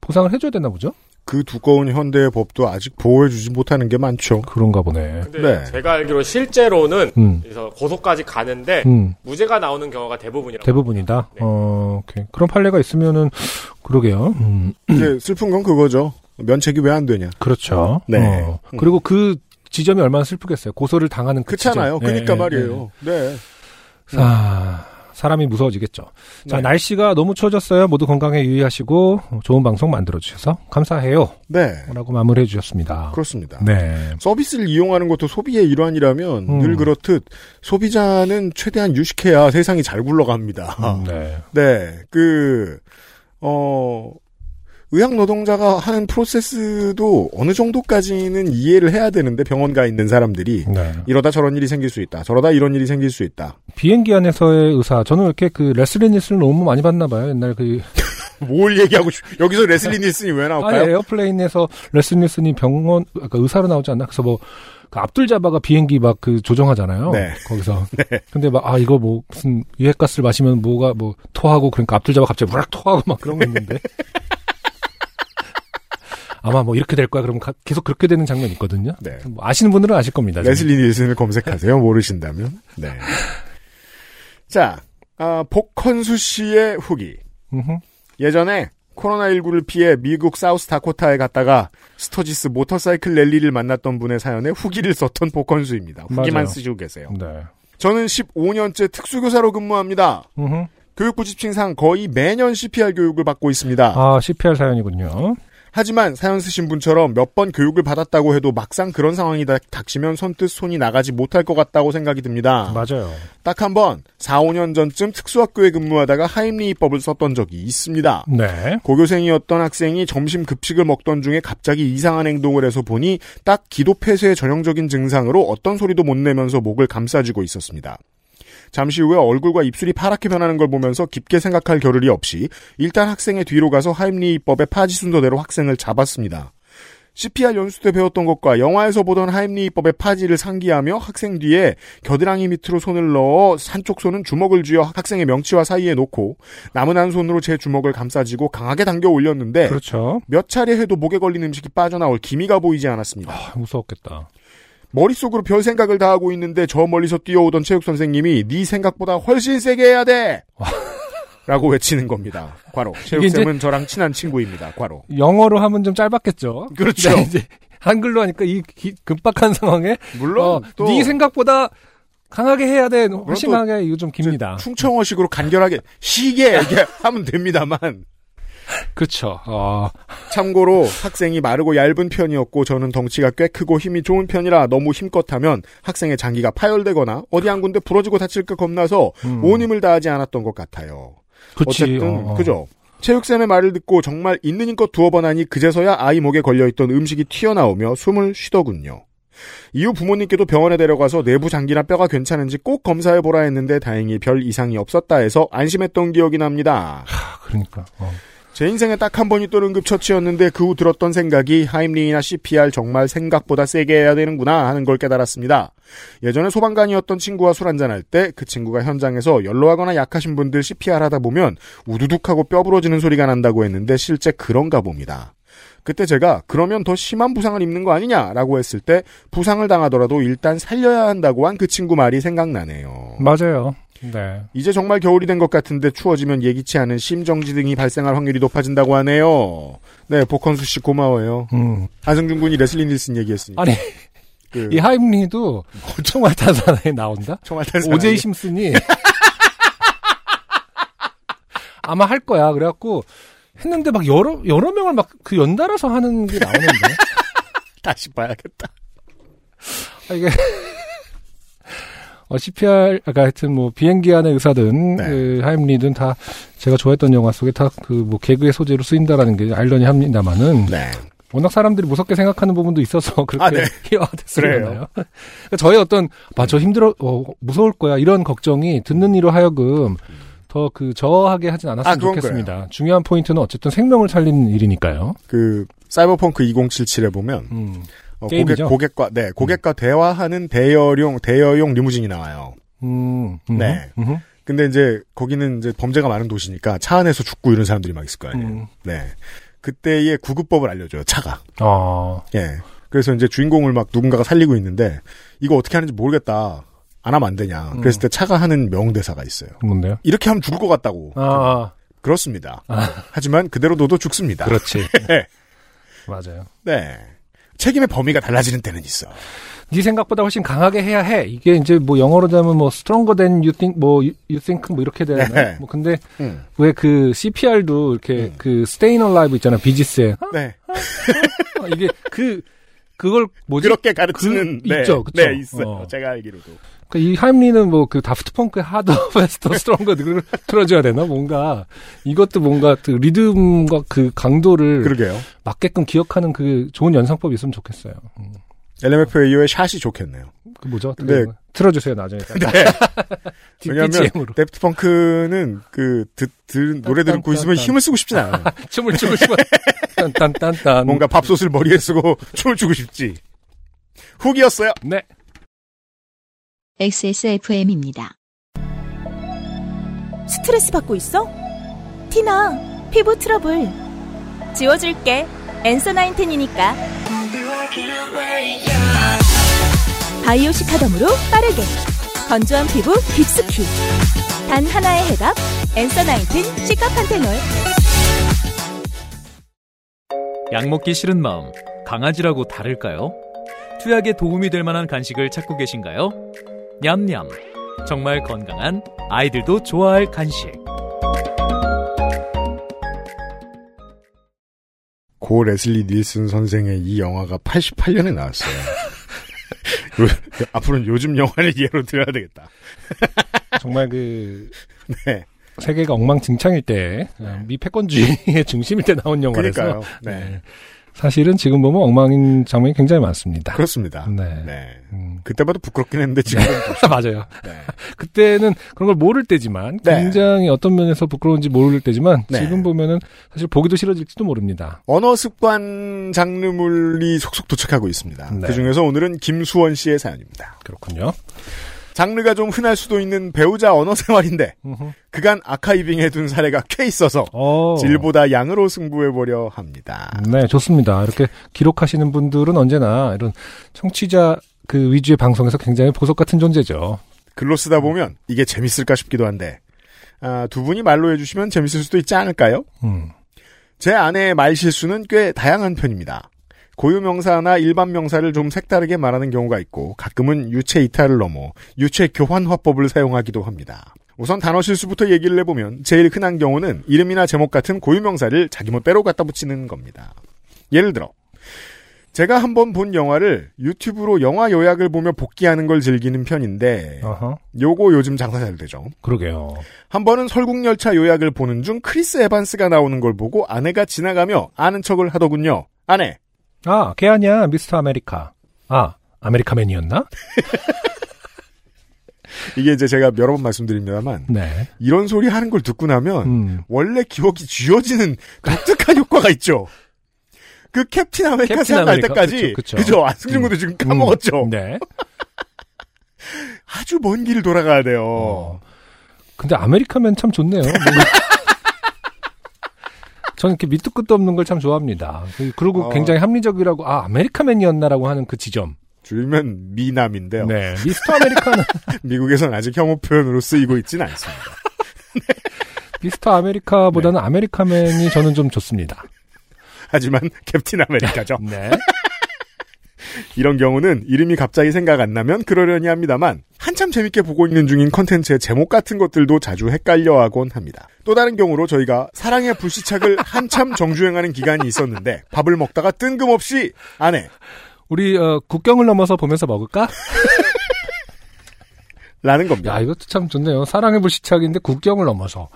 보상을 해줘야 되나 보죠? 그 두꺼운 현대의 법도 아직 보호해주지 못하는 게 많죠. 그런가 보네. 근데 네. 제가 알기로 실제로는 음, 그래서 고소까지 가는데 음, 무죄가 나오는 경우가 대부분이라고. 대부분이다. 네. 어, 오케이. 그런 판례가 있으면은 그러게요. 음, 이제 슬픈 건 그거죠. 면책이 왜 안 되냐. 그렇죠. 네. 어, 그리고 그 지점이 얼마나 슬프겠어요. 고소를 당하는 그 그렇잖아요. 지점. 그러니까 예, 말이에요. 네. 예. 아, 사람이 무서워지겠죠. 자, 네. 날씨가 너무 추워졌어요. 모두 건강에 유의하시고 좋은 방송 만들어 주셔서 감사해요. 네. 라고 마무리해 주셨습니다. 그렇습니다. 네. 서비스를 이용하는 것도 소비의 일환이라면 음. 늘 그렇듯 소비자는 최대한 유식해야 세상이 잘 굴러갑니다. 음, 네. 네. 그, 어, 의학 노동자가 하는 프로세스도 어느 정도까지는 이해를 해야 되는데 병원 가 있는 사람들이 네. 이러다 저런 일이 생길 수 있다. 저러다 이런 일이 생길 수 있다. 비행기 안에서의 의사, 저는 이렇게 그 레슬리 닐슨을 너무 많이 봤나 봐요. 옛날 그 뭘 얘기하고 싶, 여기서 레슬리 닐슨이 왜 나올까요? Airplane에서 레슬리 닐슨이 병원 그러니까 의사로 나오지 않나? 그래서 뭐 그 압둘 자바가 비행기 막 그 조종하잖아요. 네. 거기서. 근데 막 아 이거 뭐 무슨 유해가스를 마시면 뭐가 뭐 토하고 그러니까 압둘 자바 갑자기 무락 토하고 막 그런 거 있는데. 아마 뭐 이렇게 될 거야. 그러면 가- 계속 그렇게 되는 장면이 있거든요. 네. 뭐 아시는 분들은 아실 겁니다. 레슬리 닐슨을 검색하세요. 모르신다면. 네. 자, 아, 복헌수 씨의 후기. 음흠. 예전에 코로나19를 피해 미국 사우스 다코타에 갔다가 스터지스 모터사이클 랠리를 만났던 분의 사연에 후기를 썼던 복헌수입니다. 후기만 맞아요. 쓰시고 계세요. 네. 저는 15년째 특수교사로 근무합니다. 음흠. 교육부 지침상 거의 매년 CPR 교육을 받고 있습니다. 아 CPR 사연이군요. 하지만 사연 쓰신 분처럼 몇 번 교육을 받았다고 해도 막상 그런 상황이 닥- 닥치면 손뜻 손이 나가지 못할 것 같다고 생각이 듭니다. 맞아요. 딱 한 번 4, 5년 전쯤 특수학교에 근무하다가 하임리히법을 썼던 적이 있습니다. 네. 고교생이었던 학생이 점심 급식을 먹던 중에 갑자기 이상한 행동을 해서 보니 딱 기도 폐쇄의 전형적인 증상으로 어떤 소리도 못 내면서 목을 감싸쥐고 있었습니다. 잠시 후에 얼굴과 입술이 파랗게 변하는 걸 보면서 깊게 생각할 겨를이 없이 일단 학생의 뒤로 가서 하임리히법의 파지 순서대로 학생을 잡았습니다. CPR 연수 때 배웠던 것과 영화에서 보던 하임리히법의 파지를 상기하며 학생 뒤에 겨드랑이 밑으로 손을 넣어 한쪽 손은 주먹을 쥐어 학생의 명치와 사이에 놓고 남은 한 손으로 제 주먹을 감싸지고 강하게 당겨 올렸는데 그렇죠. 몇 차례 해도 목에 걸린 음식이 빠져나올 기미가 보이지 않았습니다. 아, 무서웠겠다. 머릿속으로 별 생각을 다 하고 있는데 저 멀리서 뛰어오던 체육 선생님이 네 생각보다 훨씬 세게 해야 돼. 라고 외치는 겁니다. 과로. 체육쌤은 저랑 친한 친구입니다. 과로. 영어로 하면 좀 짧았겠죠. 그렇죠. 네, 이제 한글로 하니까 이 기- 급박한 상황에 물론 어, 또 네 생각보다 강하게 해야 돼. 훨씬 또 강하게 이거 좀 깁니다. 충청어식으로 간결하게 시계 이렇게 하면 됩니다만 그렇죠. 어, 참고로 학생이 마르고 얇은 편이었고 저는 덩치가 꽤 크고 힘이 좋은 편이라 너무 힘껏 하면 학생의 장기가 파열되거나 어디 한 군데 부러지고 다칠까 겁나서 음. 온 힘을 다하지 않았던 것 같아요. 그치. 어쨌든 어, 어. 그죠. 체육쌤의 말을 듣고 정말 있는 힘껏 두어 번 하니 그제서야 아이 목에 걸려있던 음식이 튀어나오며 숨을 쉬더군요. 이후 부모님께도 병원에 데려가서 내부 장기나 뼈가 괜찮은지 꼭 검사해 보라 했는데 다행히 별 이상이 없었다 해서 안심했던 기억이 납니다. 아, 그러니까. 어. 제 인생에 딱 한 번이 또 응급처치였는데 그 후 들었던 생각이 하임링이나 CPR 정말 생각보다 세게 해야 되는구나 하는 걸 깨달았습니다. 예전에 소방관이었던 친구와 술 한잔할 때 그 친구가 현장에서 연로하거나 약하신 분들 CPR 하다 보면 우두둑하고 뼈 부러지는 소리가 난다고 했는데 실제 그런가 봅니다. 그때 제가 그러면 더 심한 부상을 입는 거 아니냐라고 했을 때 부상을 당하더라도 일단 살려야 한다고 한 그 친구 말이 생각나네요. 맞아요. 네. 이제 정말 겨울이 된 것 같은데 추워지면 예기치 않은 심정지 등이 발생할 확률이 높아진다고 하네요. 네, 복헌수 씨 고마워요. 음. 안승준 군이 레슬리 닐슨 얘기했으니까. 아니, 그 이 하임리도 총알 타산에 나온다? 총알탄 오제이 심슨이 아마 할 거야. 그래갖고 했는데 막 여러 여러 명을 막 그 연달아서 하는 게 나오는데 다시 봐야겠다. 아, 이게 어, CPR 아까 하여튼 뭐 비행기 안의 의사든 네. 그 하임리든 다 제가 좋아했던 영화 속에 다 그 뭐 개그의 소재로 쓰인다라는 게 아이러니합니다만은 네. 워낙 사람들이 무섭게 생각하는 부분도 있어서 그렇게 아, 네. 희화됐으려나요? 그러니까 저의 어떤 아저 힘들어 어, 무서울 거야 이런 걱정이 듣는 이로 하여금 더 그 저하게 하진 않았으면 아, 좋겠습니다. 중요한 포인트는 어쨌든 생명을 살리는 일이니까요. 그 사이버펑크 2077에 보면 음. 어, 고객? 고객과 네 고객과 대화하는 대여용 대여용 리무진이 나와요. 음, 음, 네. 음, 근데 이제 거기는 이제 범죄가 많은 도시니까 차 안에서 죽고 이런 사람들이 막 있을 거 아니에요. 음. 네. 그때의 구급법을 알려줘요. 차가. 아, 예. 그래서 이제 주인공을 막 누군가가 살리고 있는데 이거 어떻게 하는지 모르겠다. 안 하면 안 되냐. 음. 그랬을 때 차가 하는 명대사가 있어요. 뭔데요? 이렇게 하면 죽을 것 같다고. 아, 그렇습니다. 아. 하지만 그대로 둬도 죽습니다. 그렇지. 네. 맞아요. 네. 책임의 범위가 달라지는 때는 있어. 네 생각보다 훨씬 강하게 해야 해. 이게 이제 뭐 영어로 되면 뭐 stronger than you think, 뭐 you, you think 뭐 이렇게 되나? 네. 뭐 근데 음. 왜그 CPR도 이렇게 음. 그 staying alive 있잖아 비지스에 네. 어, 이게 그 그걸 뭐지? 그렇게 가르치는 그- 네. 있죠, 그쵸? 네, 있어요. 어. 제가 알기로도. 그러니까 이 하임리는 뭐 그 Daft Punk의 Harder Better Faster Stronger 그걸 틀어줘야 되나 뭔가 이것도 뭔가 그 리듬과 그 강도를 그러게요. 맞게끔 기억하는 그 좋은 연상법이 있으면 좋겠어요. 음. LMFAO의 샷이 좋겠네요. 그 뭐죠? 어떻게 네. 틀어주세요 나중에. 네. 왜냐하면 BGM으로 Daft Punk는 그 듣, 들, 노래 듣고 있으면 힘을 쓰고 싶진 않아요. 춤을 추고 싶어. 딴딴딴딴. 뭔가 밥솥을 머리에 쓰고 춤을 추고 싶지. 훅이었어요. 네. XSFM입니다. 스트레스 받고 있어? 티나, 피부 트러블. 지워줄게. 엔서 나인텐이니까. 바이오 시카덤으로 빠르게. 건조한 피부 깊숙이. 단 하나의 해답. 엔서 나인텐 시카판테놀. 약 먹기 싫은 마음, 강아지라고 다를까요? 투약에 도움이 될 만한 간식을 찾고 계신가요? 냠냠. 정말 건강한 아이들도 좋아할 간식. 고 레슬리 닐슨 선생의 이 영화가 88년에 나왔어요. 요- 앞으로는 요즘 영화를 예로 들어야 되겠다. 정말 그 네. 세계가 엉망진창일 때, 어, 미 패권주의의 중심일 때 나온 영화라서. 그러니까요. 네. 사실은 지금 보면 엉망인 장면이 굉장히 많습니다. 그렇습니다. 네. 네. 음. 그때 봐도 부끄럽긴 했는데 지금 맞아요. 네. 그때는 그런 걸 모를 때지만 네. 굉장히 어떤 면에서 부끄러운지 모를 때지만 네. 지금 보면은 사실 보기도 싫어질지도 모릅니다. 언어 습관 장르물이 속속 도착하고 있습니다. 네. 그 중에서 오늘은 김수원 씨의 사연입니다. 그렇군요. 장르가 좀 흔할 수도 있는 배우자 언어 생활인데. 그간 아카이빙해 둔 사례가 꽤 있어서 어. 질보다 양으로 승부해 보려 합니다. 네, 좋습니다. 이렇게 기록하시는 분들은 언제나 이런 청취자 그 위주의 방송에서 굉장히 보석 같은 존재죠. 글로 쓰다 보면 이게 재밌을까 싶기도 한데 아, 두 분이 말로 해주시면 재밌을 수도 있지 않을까요? 음. 제 아내의 말 실수는 꽤 다양한 편입니다. 고유 명사나 일반 명사를 좀 색다르게 말하는 경우가 있고 가끔은 유체 이탈을 넘어 유체 교환 화법을 사용하기도 합니다. 우선 단어 실수부터 얘기를 해보면 제일 흔한 경우는 이름이나 제목 같은 고유 명사를 자기 멋대로 갖다 붙이는 겁니다. 예를 들어 제가 한번 본 영화를 유튜브로 영화 요약을 보며 복기하는 걸 즐기는 편인데 어허. 요거 요즘 장사 잘 되죠. 그러게요. 한 번은 설국열차 요약을 보는 중 크리스 에반스가 나오는 걸 보고 아내가 지나가며 아는 척을 하더군요. 아내, 아, 걔 아니야, 미스터 아메리카. 아, 아메리카맨이었나? 이게 이제 제가 여러 번 말씀드립니다만 네. 이런 소리 하는 걸 듣고 나면 음. 원래 기억이 지워지는 독특한 효과가 있죠. 그 캡틴 아메리카 캡틴 생각날 아메리카, 때까지 그쵸, 그쵸. 그죠? 안승준 군도 지금 까먹었죠. 음, 네. 아주 먼 길을 돌아가야 돼요. 어. 근데 아메리카맨 참 좋네요. 저는 이렇게 밑도 끝도 없는 걸 참 좋아합니다. 그- 그리고 어. 굉장히 합리적이라고, 아, 아메리카맨이었나라고 하는 그 지점. 줄이면 미남인데요. 네. 미스터 아메리카는, 미국에선 아직 혐오 표현으로 쓰이고 있지는 않습니다. 미스터 아메리카보다는 네. 아메리카맨이 저는 좀 좋습니다. 하지만 캡틴 아메리카죠. 네. 이런 경우는 이름이 갑자기 생각 안 나면 그러려니 합니다만 한참 재밌게 보고 있는 중인 컨텐츠의 제목 같은 것들도 자주 헷갈려하곤 합니다. 또 다른 경우로 저희가 사랑의 불시착을 한참 정주행하는 기간이 있었는데 밥을 먹다가 뜬금없이 아내 우리, 어, 국경을 넘어서 보면서 먹을까? 라는 겁니다. 야, 이것도 참 좋네요. 사랑의 불시착인데 국경을 넘어서.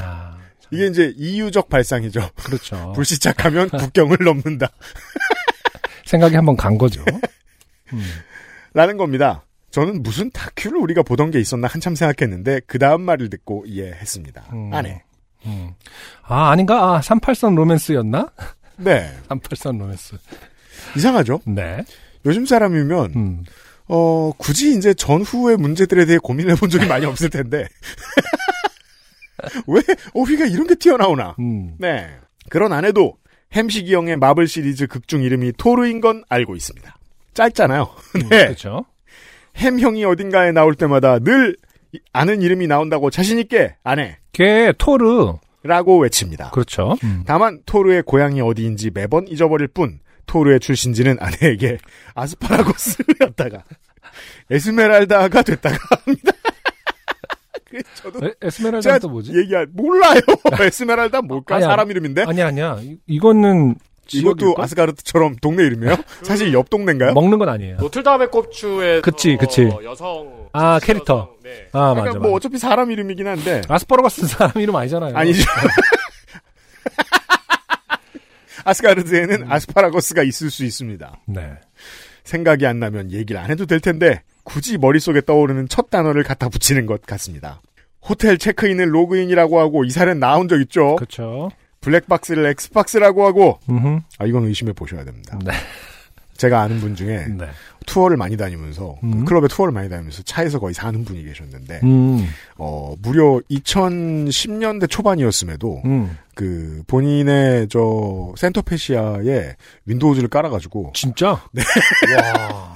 아, 이게 이제 이유적 발상이죠. 그렇죠. 불시착하면 국경을 넘는다. 생각이 한번 간 거죠. 음. 라는 겁니다. 저는 무슨 다큐를 우리가 보던 게 있었나 한참 생각했는데 그 다음 말을 듣고 이해했습니다. 음. 아내. 음. 아, 아닌가? 아, 38선 로맨스였나? 네. 38선 로맨스. 이상하죠? 네. 요즘 사람이면 음. 어, 굳이 이제 전후의 문제들에 대해 고민을 해본 적이 많이 없을 텐데. 왜 어휘가 이런 게 튀어나오나? 음. 네. 그런 안에도 햄식이 형의 마블 시리즈 극중 이름이 토르인 건 알고 있습니다. 짧잖아요. 네. 그렇죠. 햄 형이 어딘가에 나올 때마다 늘 이- 아는 이름이 나온다고 자신 있게 아내. 걔 토르. 라고 외칩니다. 그렇죠. 음. 다만 토르의 고향이 어디인지 매번 잊어버릴 뿐 토르의 출신지는 아내에게 아스파라거스였다가 에스메랄다가 됐다가 합니다. 저도 에, 에스메랄다 뭐지? 얘기할 몰라요. 에스메랄다 뭘까? 아니야. 사람 이름인데 아니야, 아니야. 이, 이거는 이것도 지역일걸? 아스가르트처럼 동네 이름이에요? 사실 옆 동네인가요? 먹는 건 아니에요. 노틀담의 꼽추의 그치, 그치. 여성 아, 캐릭터. 여성, 네. 아, 그러니까 맞아, 뭐 맞아. 어차피 사람 이름이긴 한데 아스파라거스 사람 이름 아니잖아요. 아니죠. 아스가르트에는 아스파라거스가 있을 수 있습니다. 네. 생각이 안 나면 얘기를 안 해도 될 텐데 굳이 머릿속에 떠오르는 첫 단어를 갖다 붙이는 것 같습니다. 호텔 체크인을 로그인이라고 하고 이 사례는 나온 적 있죠. 그렇죠. 블랙박스를 Xbox라고 하고 음. 아 이건 의심해 보셔야 됩니다. 네. 제가 아는 분 중에 네. 투어를 많이 다니면서 그 음. 클럽에 투어를 많이 다니면서 차에서 거의 사는 분이 계셨는데 음. 어 무려 2010년대 초반이었음에도 음. 그 본인의 저 center fascia에 Windows를 깔아가지고 진짜? 네. 와.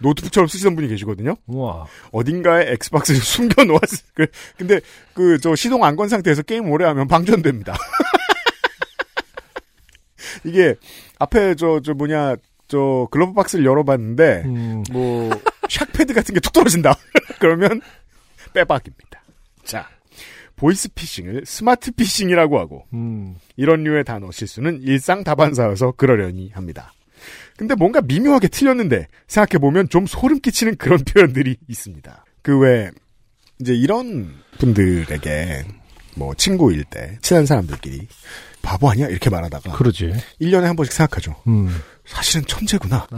노트북처럼 쓰시던 분이 계시거든요. 우와. 어딘가에 Xbox를 숨겨 놓았을 그 근데 그 저 시동 안 건 상태에서 게임 오래 하면 방전됩니다. 이게 앞에 저저 뭐냐 저 glove box를 열어봤는데 음. 뭐 shock pad 같은 게 툭 떨어진다. 그러면 빼박입니다. 자 보이스 피싱을 스마트 피싱이라고 하고 음. 이런 류의 단어 실수는 일상 다반사여서 그러려니 합니다. 근데 뭔가 미묘하게 틀렸는데 생각해보면 좀 소름 끼치는 그런 표현들이 있습니다. 그외 이제 이런 분들에게 뭐 친구일 때 친한 사람들끼리 바보 아니야? 이렇게 말하다가 그러지. 1년에 한 번씩 생각하죠. 음. 사실은 천재구나.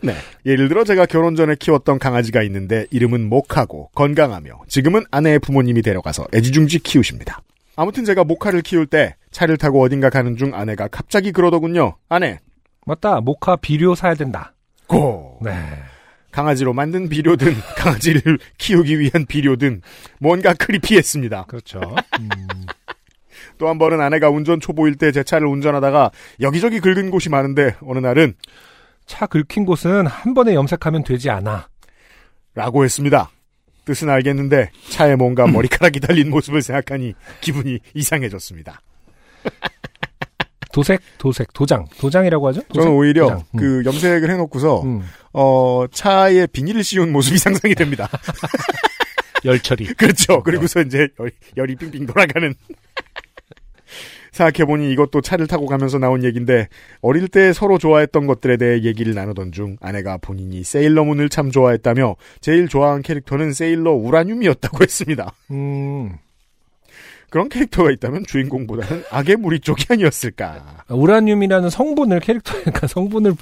네. 예를 들어 제가 결혼 전에 키웠던 강아지가 있는데 이름은 목하고 건강하며 지금은 아내의 부모님이 데려가서 애지중지 키우십니다. 아무튼 제가 모카를 키울 때 차를 타고 어딘가 가는 중 아내가 갑자기 그러더군요. 아내, 맞다. 모카 비료 사야 된다. 고! 네. 강아지로 만든 비료든 강아지를 키우기 위한 비료든 뭔가 크리피했습니다. 그렇죠. 음. 또한 번은 아내가 운전 초보일 때 제 차를 운전하다가 여기저기 긁은 곳이 많은데 어느 날은 차 긁힌 곳은 한 번에 염색하면 되지 않아. 라고 했습니다. 뜻은 알겠는데 차에 뭔가 머리카락이 달린 모습을 생각하니 기분이 이상해졌습니다. 도색, 도색, 도장. 도장이라고 하죠? 도색? 저는 오히려 도장. 음. 그 염색을 해놓고서 음. 어 차에 비닐을 씌운 모습이 상상이 됩니다. 열처리. 그렇죠. 그리고서 이제 열, 열이 빙빙 돌아가는. 생각해보니 이것도 차를 타고 가면서 나온 얘기인데 어릴 때 서로 좋아했던 것들에 대해 얘기를 나누던 중 아내가 본인이 세일러문을 참 좋아했다며 제일 좋아하는 캐릭터는 세일러 우라늄이었다고 했습니다. 음. 그런 캐릭터가 있다면 주인공보다는 악의 무리 쪽이 아니었을까. 우라늄이라는 성분을 캐릭터, 그러니까 성분을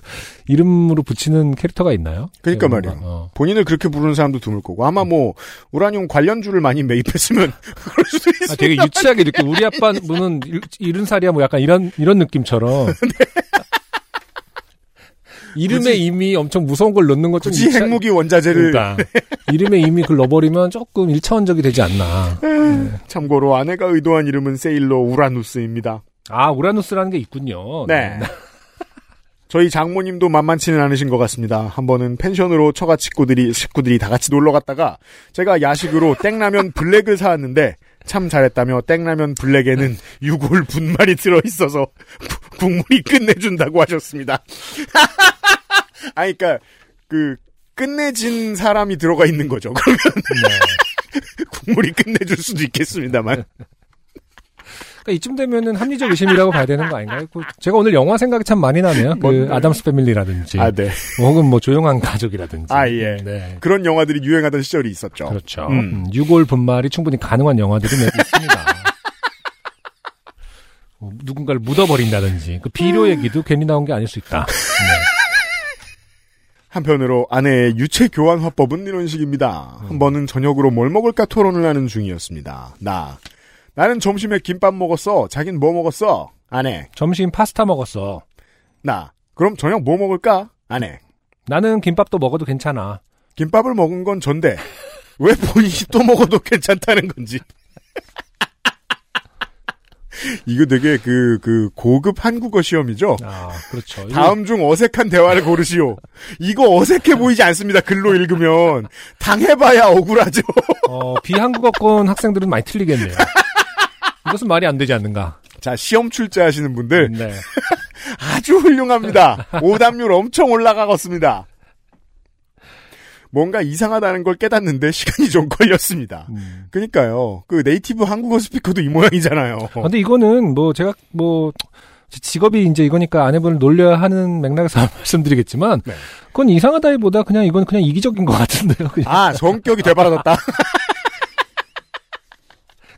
이름으로 붙이는 캐릭터가 있나요? 그러니까 뭔가, 말이에요. 어. 본인을 그렇게 부르는 사람도 드물 거고 아마 뭐 우라늄 관련주를 많이 매입했으면 그럴 수도 있습니다. 아, 되게 유치하게 이렇게 우리 아빠 분은 일- 일흔 살이야 뭐 약간 이런 이런 느낌처럼. 이름에 네. 이미 엄청 무서운 걸 넣는 것좀 굳이 핵무기 원자재를 그러니까 이름에 이미 그걸 넣어버리면 조금 일차원적이 되지 않나. 참고로 아내가 의도한 이름은 세일러 우라누스입니다. 아 우라누스라는 게 있군요. 네. 저희 장모님도 만만치는 않으신 것 같습니다. 한 번은 펜션으로 처가 식구들이 식구들이 다 같이 놀러 갔다가 제가 야식으로 땡라면 블랙을 사왔는데 참 잘했다며 땡라면 블랙에는 유골 분말이 들어 있어서 국물이 끝내준다고 하셨습니다. 아니 그러니까 그 끝내진 사람이 들어가 있는 거죠. 그러면 국물이 끝내줄 수도 있겠습니다만. 그러니까 이쯤 되면은 합리적 의심이라고 봐야 되는 거 아닌가요? 그 제가 오늘 영화 생각이 참 많이 나네요. 그? 아담스 패밀리라든지, 아 네. 혹은 뭐 조용한 가족이라든지. 아 예. 네. 그런 영화들이 유행하던 시절이 있었죠. 그렇죠. 음. 음, 유골 분말이 충분히 가능한 영화들이 몇 있습니다. 뭐 누군가를 묻어버린다든지 그 비료 얘기도 괜히 나온 게 아닐 수 있다. 네. 한편으로 아내의 유체 교환 화법은 이런 식입니다. 한 번은 저녁으로 뭘 먹을까 토론을 하는 중이었습니다. 나 나는 점심에 김밥 먹었어. 자긴 뭐 먹었어? 아내. 점심 파스타 먹었어. 나 그럼 저녁 뭐 먹을까? 아내. 나는 김밥도 먹어도 괜찮아. 김밥을 먹은 건 전데 왜 본인이 또 먹어도 괜찮다는 건지. 이거 되게 그, 그, 고급 한국어 시험이죠? 아, 그렇죠. 다음 중 어색한 대화를 고르시오. 이거 어색해 보이지 않습니다. 글로 읽으면. 당해봐야 억울하죠. 어, 비한국어권 학생들은 많이 틀리겠네요. 이것은 말이 안 되지 않는가. 자, 시험 출제하시는 분들 네. 아주 훌륭합니다. 오답률 엄청 올라가겠습니다. 뭔가 이상하다는 걸 깨닫는데 시간이 좀 걸렸습니다. 음. 그러니까요. 그 네이티브 한국어 스피커도 이 모양이잖아요. 아, 근데 이거는 뭐 제가 뭐제 직업이 이제 이거니까 아내분을 놀려야 하는 맥락에서 말씀드리겠지만 네. 그건 이상하다기보다 그냥 이건 그냥 이기적인 것 같은데요. 그냥. 아, 성격이 되바라졌다.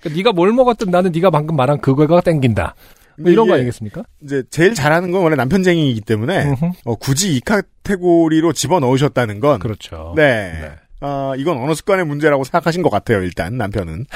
그러니까 네가 뭘 먹었든 나는 네가 방금 말한 그거가 땡긴다. 뭐 이런 거 아니겠습니까? 이제 제일 잘하는 건 원래 남편쟁이이기 때문에. 어, 굳이 이 카테고리로 집어 넣으셨다는 건 그렇죠. 네. 네. 아, 이건 언어 습관의 문제라고 생각하신 것 같아요, 일단, 남편은.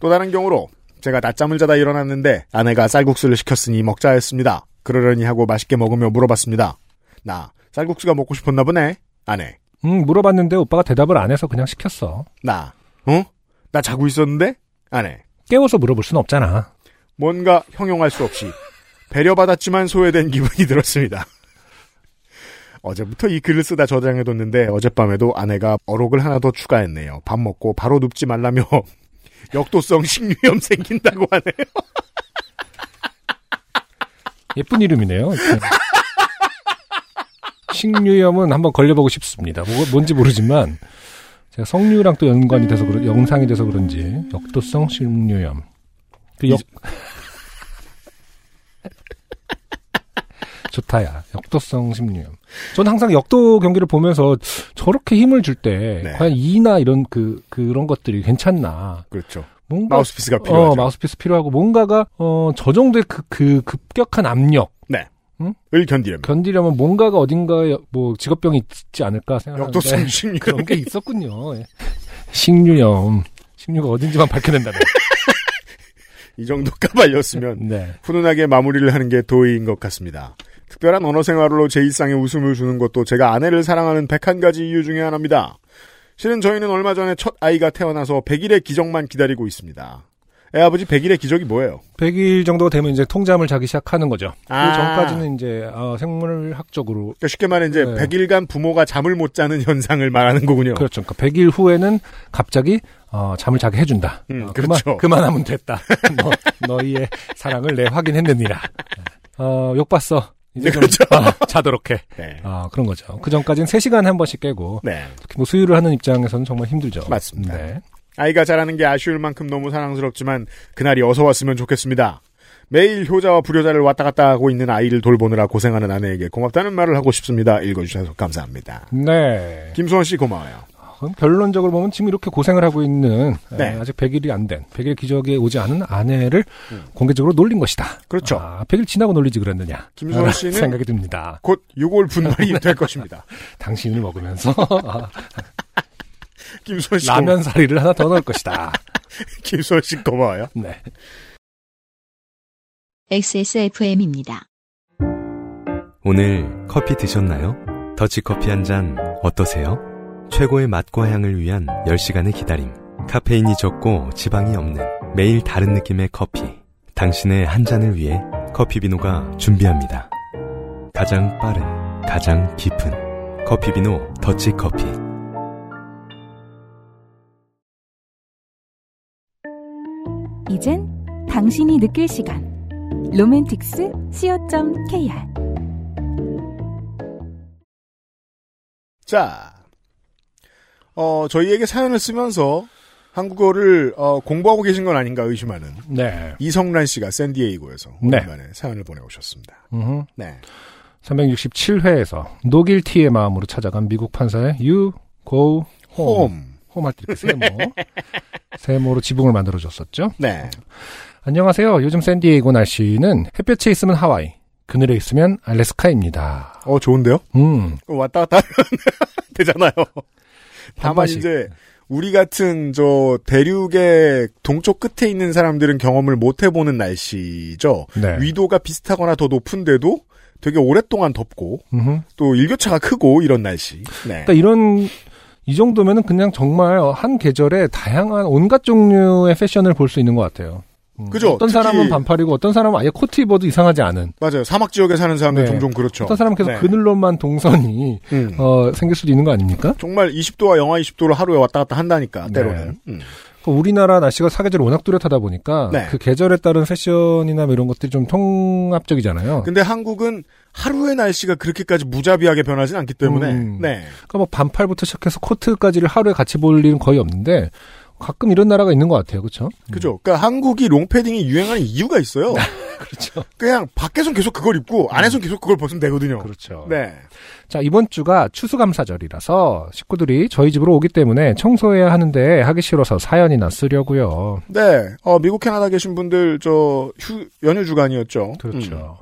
또 다른 경우로, 제가 낮잠을 자다 일어났는데, 아내가 쌀국수를 시켰으니 먹자 했습니다. 그러려니 하고 맛있게 먹으며 물어봤습니다. 나, 쌀국수가 먹고 싶었나 보네? 아내. 음, 물어봤는데 오빠가 대답을 안 해서 그냥 시켰어. 나, 어? 나 자고 있었는데? 아내. 깨워서 물어볼 수는 없잖아. 뭔가 형용할 수 없이, 배려받았지만 소외된 기분이 들었습니다. 어제부터 이 글을 쓰다 저장해뒀는데 어젯밤에도 아내가 어록을 하나 더 추가했네요. 밥 먹고 바로 눕지 말라며 역도성 식류염 생긴다고 하네요. 예쁜 이름이네요. 식류염은 한번 걸려보고 싶습니다. 뭐, 뭔지 모르지만 제가 성류랑 또 연관이 돼서 그런 영상이 돼서 그런지 역도성 식류염. 그 역... 좋다야. 역도성 식류염. 저는 항상 역도 경기를 보면서 저렇게 힘을 줄때 네. 과연 이나 이런 그 그런 것들이 괜찮나. 그렇죠. 뭔가 마우스피스가 필요하죠. 어, 마우스피스 필요하고 뭔가가 어, 저 정도의 그, 그 급격한 압력 네. 응? 을 견디려면. 견디려면 뭔가가 어딘가에 뭐 직업병이 있지 않을까 생각하는데 역도성 식류. 그런 게 있었군요. 예. 식류염. 식류가 어딘지만 밝혀낸다네. 이 정도 까발렸으면 네. 훈훈하게 마무리를 하는 게 도의인 것 같습니다. 특별한 언어 생활로 제 일상에 웃음을 주는 것도 제가 아내를 사랑하는 101가지 이유 중에 하나입니다. 실은 저희는 얼마 전에 첫 아이가 태어나서 100일의 기적만 기다리고 있습니다. 애 아버지 100일의 기적이 뭐예요? 100일 정도 되면 이제 통잠을 자기 시작하는 거죠. 아. 그 전까지는 이제 어, 생물학적으로 그러니까 쉽게 말해 이제 네. 100일간 부모가 잠을 못 자는 현상을 말하는 거군요. 그렇죠. 그러니까 100일 후에는 갑자기 어, 잠을 자게 해준다. 음, 어, 그렇죠. 그만, 그만하면 됐다. 너, 너희의 사랑을 내 확인했느니라. 어, 욕 봤어. 이제 네, 좀 그렇죠. 어, 자도록 해. 네. 아, 그런 거죠. 그 전까지는 3시간에 한 번씩 깨고 네. 특히 뭐 수유를 하는 입장에서는 정말 힘들죠. 맞습니다. 네. 아이가 자라는 게 아쉬울 만큼 너무 사랑스럽지만 그날이 어서 왔으면 좋겠습니다. 매일 효자와 불효자를 왔다 갔다 하고 있는 아이를 돌보느라 고생하는 아내에게 고맙다는 말을 하고 싶습니다. 읽어주셔서 감사합니다. 네. 김수원 씨 고마워요. 그럼 결론적으로 보면 지금 이렇게 고생을 하고 있는 네. 에, 아직 100일이 안 된, 100일 기적에 오지 않은 아내를 음. 공개적으로 놀린 것이다. 그렇죠. 아, 100일 지나고 놀리지 그랬느냐. 김수원 씨는 생각이 듭니다. 곧 6월 분말이 될 것입니다. 당신을 먹으면서 아, 김수원 씨 라면 사리를 하나 더 넣을 것이다. 김수원 씨 고마워요. 네. XSFM입니다. 오늘 커피 드셨나요? 더치커피 한 잔 어떠세요? 최고의 맛과 향을 위한 10시간의 기다림. 카페인이 적고 지방이 없는 매일 다른 느낌의 커피. 당신의 한 잔을 위해 커피비노가 준비합니다. 가장 빠른, 가장 깊은 커피비노 더치커피. 이젠 당신이 느낄 시간. 로맨틱스 co.kr 자, 어, 저희에게 사연을 쓰면서 한국어를 어, 공부하고 계신 건 아닌가 의심하는 네. 이성란 씨가 샌디에이고에서 네. 오랜만에 사연을 보내오셨습니다. 음흠. 네. 367회에서 노길티의 마음으로 찾아간 미국 판사의 You Go Home. 홈. 이렇게 세모. 세모로 지붕을 만들어줬었죠. 네. 안녕하세요. 요즘 샌디에이고 날씨는 햇볕에 있으면 하와이, 그늘에 있으면 알래스카입니다. 어, 좋은데요? 음, 왔다 갔다 하면 되잖아요. 다만. 이제 우리 같은 저 대륙의 동쪽 끝에 있는 사람들은 경험을 못 해보는 날씨죠. 네. 위도가 비슷하거나 더 높은데도 되게 오랫동안 덥고 음흠. 또 일교차가 크고 이런 날씨. 네. 그러니까 이런 이 정도면은 그냥 정말 한 계절에 다양한 온갖 종류의 패션을 볼 수 있는 것 같아요. 음, 그죠? 어떤 사람은 반팔이고 어떤 사람은 아예 코트 입어도 이상하지 않은. 맞아요. 사막 지역에 사는 사람들 네. 종종 그렇죠. 어떤 사람은 계속 네. 그늘로만 동선이 음. 어, 생길 수도 있는 거 아닙니까? 정말 20도와 영하 20도를 하루에 왔다 갔다 한다니까 네. 때로는. 음. 그 우리나라 날씨가 사계절이 워낙 뚜렷하다 보니까 네. 그 계절에 따른 패션이나 뭐 이런 것들이 좀 통합적이잖아요. 근데 한국은 하루의 날씨가 그렇게까지 무자비하게 변하진 않기 때문에 음. 네. 그러니까 뭐 반팔부터 시작해서 코트까지를 하루에 같이 볼 일은 거의 없는데 가끔 이런 나라가 있는 것 같아요. 그렇죠? 그죠. 그러니까 한국이 롱패딩이 유행하는 이유가 있어요. 그렇죠. 그냥 밖에선 계속 그걸 입고 안에선 계속 그걸 벗으면 되거든요. 그렇죠. 네. 자, 이번 주가 추수감사절이라서 식구들이 저희 집으로 오기 때문에 청소해야 하는데 하기 싫어서 사연이나 쓰려고요. 네. 어, 미국 캐나다 계신 분들 저 휴, 연휴 주간이었죠. 그렇죠.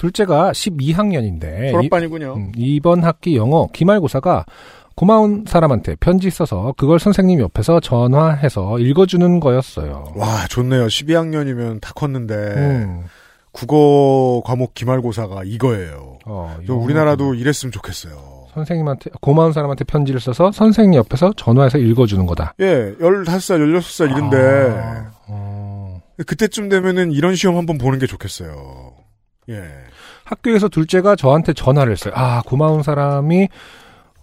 둘째가 12학년인데 음, 졸업반이군요. 음, 이번 학기 영어 기말고사가 고마운 사람한테 편지 써서 그걸 선생님 옆에서 전화해서 읽어주는 거였어요. 와, 좋네요. 12학년이면 다 컸는데 음, 국어 과목 기말고사가 이거예요. 어, 우리나라도 이랬으면 좋겠어요. 선생님한테 고마운 사람한테 편지를 써서 선생님 옆에서 전화해서 읽어주는 거다. 예, 15살, 16살 이런데 아, 어. 그때쯤 되면은 이런 시험 한번 보는 게 좋겠어요. 예. 학교에서 둘째가 저한테 전화를 했어요. 아, 고마운 사람이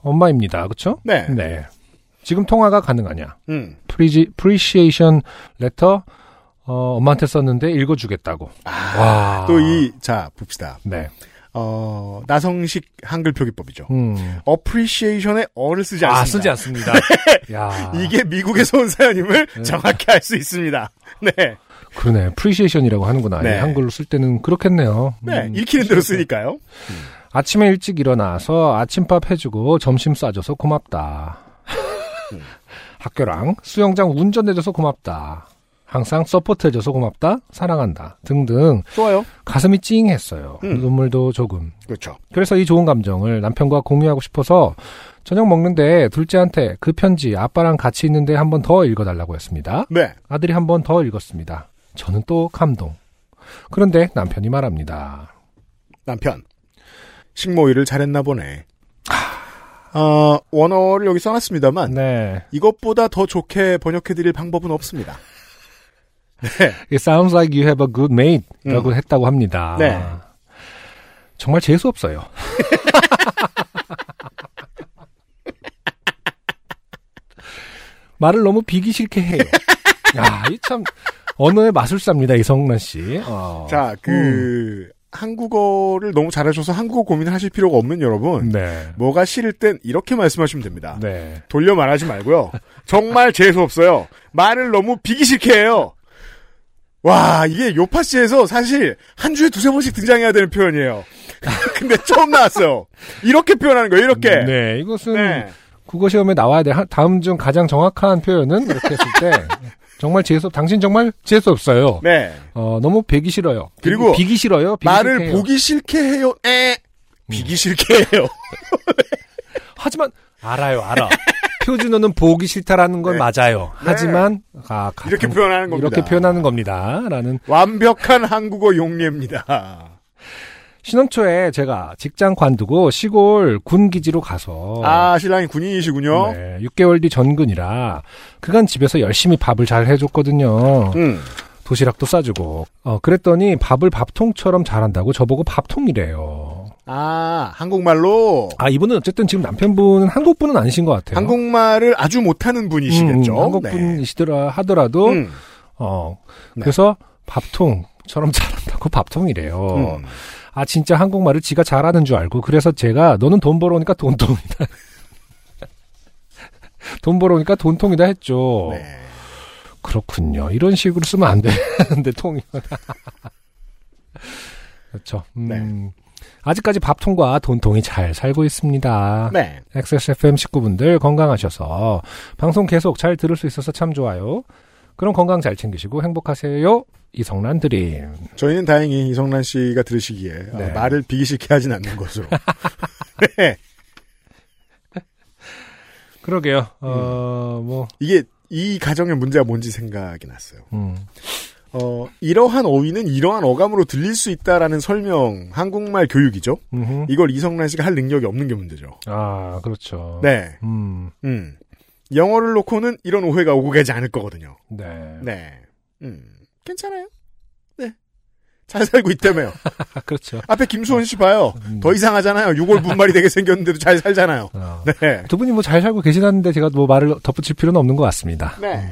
엄마입니다. 그쵸? 네. 네. 지금 통화가 가능하냐? 음. preci-, preciation letter, 어, 엄마한테 썼는데 읽어주겠다고. 와. 또 이, 자, 봅시다. 네. 어, 나성식 한글 표기법이죠. 음. appreciation의 어를 쓰지 않습니다. 아, 쓰지 않습니다. 야. 이게 미국에서 온 사연임을 네. 정확히 알 수 있습니다. 네. 그러네. preciation이라고 하는구나. 네. 이 한글로 쓸 때는 그렇겠네요. 네. 음, 읽히는 대로 쓰니까요. 아침에 일찍 일어나서 아침밥 해주고 점심 싸줘서 고맙다. 음. 학교랑 수영장 운전해줘서 고맙다. 항상 support해줘서 고맙다, 사랑한다 등등 좋아요. 가슴이 찡했어요. 음. 눈물도 조금. 그렇죠. 그래서 이 좋은 감정을 남편과 공유하고 싶어서 저녁 먹는데 둘째한테 그 편지 아빠랑 같이 있는데 한 번 더 읽어달라고 했습니다. 네. 아들이 한 번 더 읽었습니다. 저는 또 감동. 그런데 남편이 말합니다. 남편. 식모일을 잘했나 보네. 어, 원어를 여기 써놨습니다만 네. 이것보다 더 좋게 번역해드릴 방법은 없습니다. It sounds like you have a good mate라고 음. 했다고 합니다. 네. 정말 재수 없어요. 말을 너무 비기 싫게 해요. 야, 이 참 언어의 마술사입니다, 이성란 씨. 어. 자, 그 한국어를 너무 잘하셔서 한국어 고민을 하실 필요가 없는 여러분. 네. 뭐가 싫을 땐 이렇게 말씀하시면 됩니다. 네. 돌려 말하지 말고요. 정말 재수 없어요. 말을 너무 비기 싫게 해요. 와, 이게 요파씨에서 사실 한 주에 두세 번씩 등장해야 되는 표현이에요. 근데 처음 나왔어요. 이렇게 표현하는 거예요, 이렇게. 네, 이것은 네. 국어 시험에 나와야 돼. 하- 다음 중 가장 정확한 표현은 이렇게 했을 때 정말 재수 없. 당신 정말 재수 없어요. 네. 어, 너무 배기 싫어요. 그리고 비기 싫어요. 비기 말을 싫게. 보기 싫게 해요. 에. 비기 싫게 해요. 하지만 알아요, 알아. 표준어는 보기 싫다라는 건 네. 맞아요. 하지만 아, 가- 이렇게 표현하는 겁니다. 이렇게 표현하는 겁니다.라는 완벽한 한국어 용례입니다. 신혼 초에 제가 직장 관두고 시골 군 기지로 가서 아, 신랑이 군인이시군요. 네, 6개월 뒤 전근이라 그간 집에서 열심히 밥을 잘 해줬거든요. 음. 도시락도 싸주고. 어, 그랬더니 밥을 밥통처럼 잘한다고 저보고 밥통이래요. 아, 한국말로 아, 이분은 어쨌든 지금 남편분은 한국분은 아니신 것 같아요. 한국말을 아주 못하는 분이시겠죠. 음, 한국분이시더라 하더라도 음. 어 네. 그래서 밥통처럼 잘한다고 밥통이래요. 음. 아 진짜 한국말을 지가 잘하는 줄 알고 그래서 제가 너는 돈 벌어오니까 돈통이다. 돈 벌어오니까 돈통이다 했죠. 네. 그렇군요. 이런 식으로 쓰면 안 되는데 통이. 그렇죠. 음, 네. 아직까지 밥통과 돈통이 잘 살고 있습니다. 네. XSFM 식구분들 건강하셔서 방송 계속 잘 들을 수 있어서 참 좋아요. 그럼 건강 잘 챙기시고 행복하세요. 이성란 드림. 저희는 다행히 이성란 씨가 들으시기에 어, 네. 말을 비기 싫게 하진 않는 것으로. 네. 그러게요. 어, 뭐, 이게 이 가정의 문제가 뭔지 생각이 났어요. 음, 어, 이러한 어휘는 이러한 어감으로 들릴 수 있다라는 설명, 한국말 교육이죠. 음흠. 이걸 이성란 씨가 할 능력이 없는 게 문제죠. 아, 그렇죠. 네. 음, 음. 영어를 놓고는 이런 오해가 오고 가지 않을 거거든요. 네. 네. 음. 괜찮아요. 네. 잘 살고 있다며요. 아, 그렇죠. 앞에 김수원 씨 봐요. 음. 더 이상하잖아요. 유골 분말이 되게 생겼는데도 잘 살잖아요. 어. 네. 두 분이 뭐 잘 살고 계시다는데 제가 뭐 말을 덧붙일 필요는 없는 것 같습니다. 네.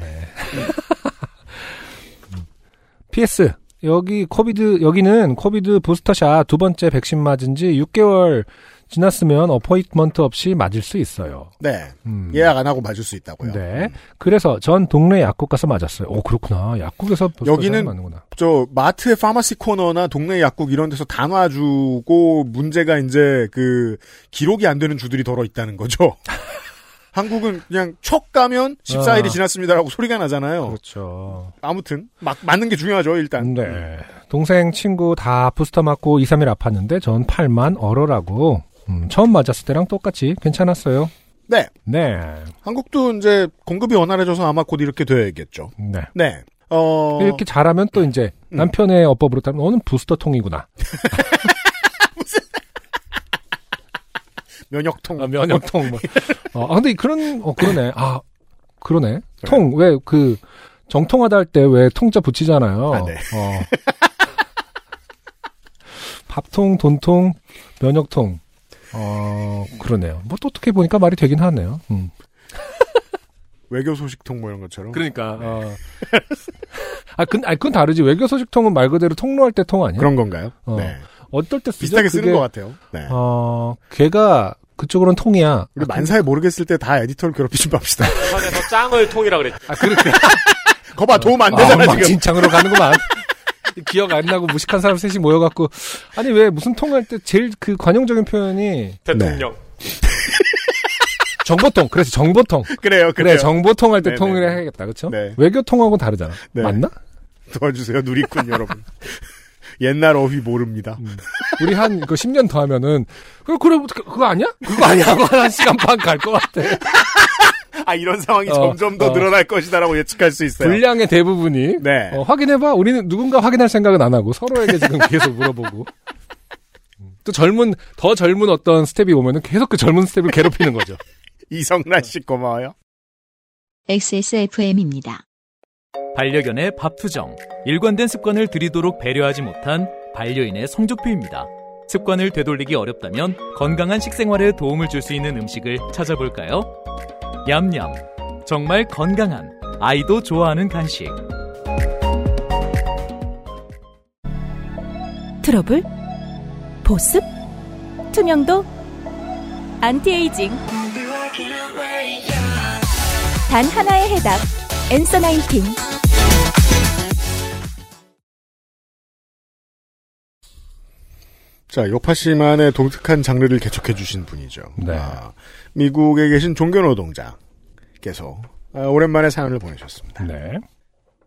PS 여기 COVID 여기는 COVID booster shot 두 번째 백신 맞은 지 6개월 지났으면 어포인트먼트 없이 맞을 수 있어요. 네. 음. 예약 안 하고 맞을 수 있다고요. 네. 그래서 전 동네 약국 가서 맞았어요. 오 그렇구나. 약국에서 여기는 맞는구나. 저 마트의 파마시 코너나 동네 약국 이런 데서 다 놔주고 문제가 이제 그 기록이 안 되는 주들이 덜어 있다는 거죠. 한국은 그냥 척 가면 14일이 아. 지났습니다라고 소리가 나잖아요. 그렇죠. 아무튼 막 맞는 게 중요하죠 일단. 네. 동생 친구 다 부스터 맞고 2, 3일 아팠는데 전 팔만 얼어라고 음, 처음 맞았을 때랑 똑같이 괜찮았어요. 네. 네. 한국도 이제 공급이 원활해져서 아마 곧 이렇게 돼야겠죠. 네. 네. 어 이렇게 잘하면 또 이제 음. 남편의 어법으로 따르면 너는 부스터 통이구나. 면역통. 아, 면역통. 뭐. 어, 아, 근데 그런, 어, 그러네. 아, 그러네. 통, 왜, 그, 정통하다 할 때 왜 통자 붙이잖아요. 아, 네. 어. 밥통, 돈통, 면역통. 어, 그러네요. 뭐, 또 어떻게 보니까 말이 되긴 하네요. 음. 외교 소식통 뭐 이런 것처럼. 그러니까, 어. 아, 근, 아, 그건 다르지. 외교 소식통은 말 그대로 통로할 때 통 아니야? 그런 건가요? 어. 네. 어떨 때 쓰죠? 비슷하게 쓰는 그게, 것 같아요. 네. 어, 걔가 그쪽으로는 통이야. 우리 아, 만사에 모르겠을 때 다 에디터를 괴롭히지 맙시다. 부산에서 짱을 통이라 그랬죠. 아, 그렇게. 거봐 도움 안 되잖아 아, 지금. 진창으로 가는구만. 기억 안 나고 무식한 사람 셋이 모여갖고 아니 왜 무슨 통할 때 제일 그 관용적인 표현이 대통령. 정보통. 그래서 정보통. 그래요, 그래, 그래요. 정보통 할때 네네네. 통일을 해야겠다. 그렇죠? 네. 외교통하고는 다르잖아. 네. 맞나? 도와주세요, 누리꾼 여러분. 옛날 어휘 모릅니다. 우리 한 그 10년 더 하면은 그 그래 그- 그거 아니야? 그거 아니야? 한 시간 반 갈 것 같아. 아, 이런 상황이 어, 점점 더 어. 늘어날 것이다라고 예측할 수 있어요. 분량의 대부분이 네. 어, 확인해봐. 우리는 누군가 확인할 생각은 안 하고 서로에게 지금 계속 물어보고. 음. 또 젊은 더 젊은 어떤 스텝이 오면은 계속 그 젊은 스텝을 괴롭히는 거죠. 이성란 씨 고마워요. XSFM입니다. 반려견의 밥투정, 일관된 습관을 들이도록 배려하지 못한 반려인의 성적표입니다. 습관을 되돌리기 어렵다면 건강한 식생활에 도움을 줄 수 있는 음식을 찾아볼까요? 얌얌. 정말 건강한 아이도 좋아하는 간식. 트러블? 보습? 투명도? 안티에이징. 단 하나의 해답. Answer Nineteen. 자, 요파 씨만의 독특한 장르를 개척해 주신 분이죠. 네. 아, 미국에 계신 종교 노동자께서 아, 오랜만에 사연을 보내셨습니다. 네.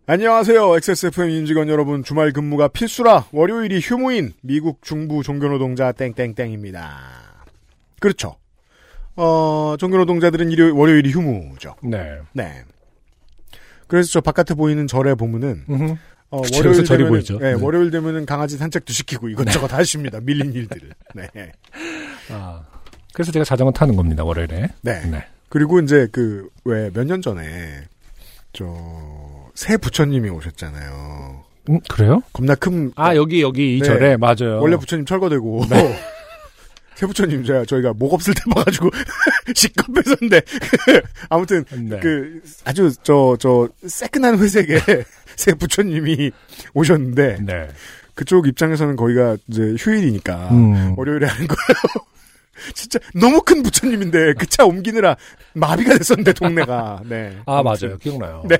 안녕하세요. XSFM 임직원 여러분. 주말 근무가 필수라 월요일이 휴무인 미국 중부 종교노동자 땡땡땡입니다. 그렇죠. 어, 종교노동자들은 일요, 월요일이 휴무죠. 네. 네. 그래서 저 바깥에 보이는 절에 보면은 음흠. 어, 월요일 되면은, 보이죠. 네, 네. 월요일 되면은 강아지 산책도 시키고 이것저것 다 하십니다. 밀린 일들을. 네. 아, 그래서 제가 자전거 타는 겁니다. 월요일에. 네. 네. 그리고 이제 그 왜 몇 년 전에 저 새 부처님이 오셨잖아요. 음, 그래요? 겁나 큰 아 여기 여기 이 네. 절에 맞아요. 원래 부처님 철거되고 새 부처님 제가 저희가 목 없을 때 봐가지고 시겁했었는데 아무튼 네. 그 아주 저저 새끈한 회색의 새 부처님이 오셨는데 네. 그쪽 입장에서는 거기가 이제 휴일이니까 음. 월요일에 하는 거예요. 진짜 너무 큰 부처님인데 그 차 옮기느라 마비가 됐었는데 동네가 네. 아. 맞아요. 기억나요. 네.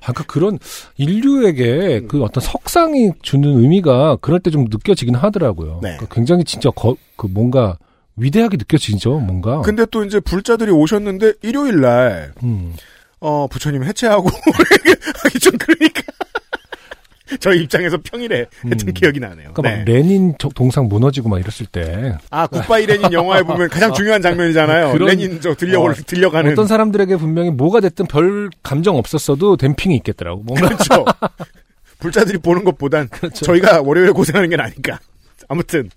아, 그러니까 그런 인류에게 그 어떤 석상이 주는 의미가 그럴 때 좀 느껴지긴 하더라고요. 네. 그러니까 굉장히 진짜 거, 그 뭔가 위대하게 느껴지죠, 뭔가. 근데 또 이제 불자들이 오셨는데 일요일 날 음. 어, 부처님 해체하고 하기 좀 그러니까. 저희 입장에서 평일에 했던 음. 기억이 나네요. 그러니까 네. 막 레닌 저- 동상 무너지고 막 이랬을 때 아, 굿바이 레닌 영화에 보면 가장 중요한 장면이잖아요. 그런- 레닌 저 들려, 어, 들려가는. 어떤 사람들에게 분명히 뭐가 됐든 별 감정 없었어도 댐핑이 있겠더라고. 뭔가 그렇죠. 불자들이 보는 것보단 그렇죠. 저희가 월요일에 고생하는 게 나니까. 아무튼,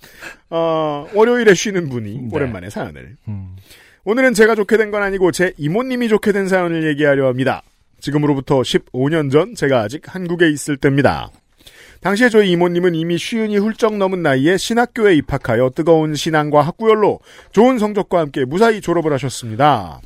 어, 월요일에 쉬는 분이 네. 오랜만에 사연을. 음. 오늘은 제가 좋게 된 건 아니고 제 이모님이 좋게 된 사연을 얘기하려 합니다. 지금으로부터 15년 전 제가 아직 한국에 있을 때입니다. 당시에 저희 이모님은 이미 쉬운이 훌쩍 넘은 나이에 신학교에 입학하여 뜨거운 신앙과 학구열로 좋은 성적과 함께 무사히 졸업을 하셨습니다.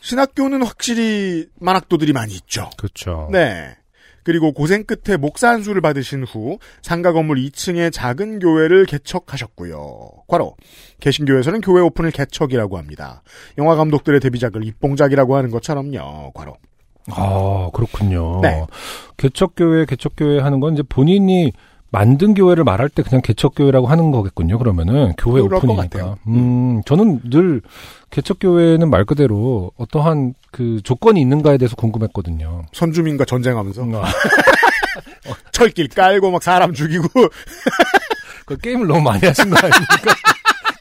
신학교는 확실히 만학도들이 많이 있죠. 그렇죠. 네. 그리고 고생 끝에 목사 한수를 받으신 후 상가 건물 2층의 작은 교회를 개척하셨고요. 과로 개신교에서는 교회 오픈을 개척이라고 합니다. 영화 감독들의 데뷔작을 입봉작이라고 하는 것처럼요. 과로. 아, 그렇군요. 네. 개척교회, 개척교회 하는 건 이제 본인이 만든 교회를 말할 때 그냥 개척교회라고 하는 거겠군요, 그러면은. 교회 오픈이니까. 같아요. 음, 저는 늘 개척교회는 말 그대로 어떠한 그 조건이 있는가에 대해서 궁금했거든요. 선주민과 전쟁하면서 음, 아, 철길 깔고 막 사람 죽이고 그 게임을 너무 많이 하신 거 아닙니까?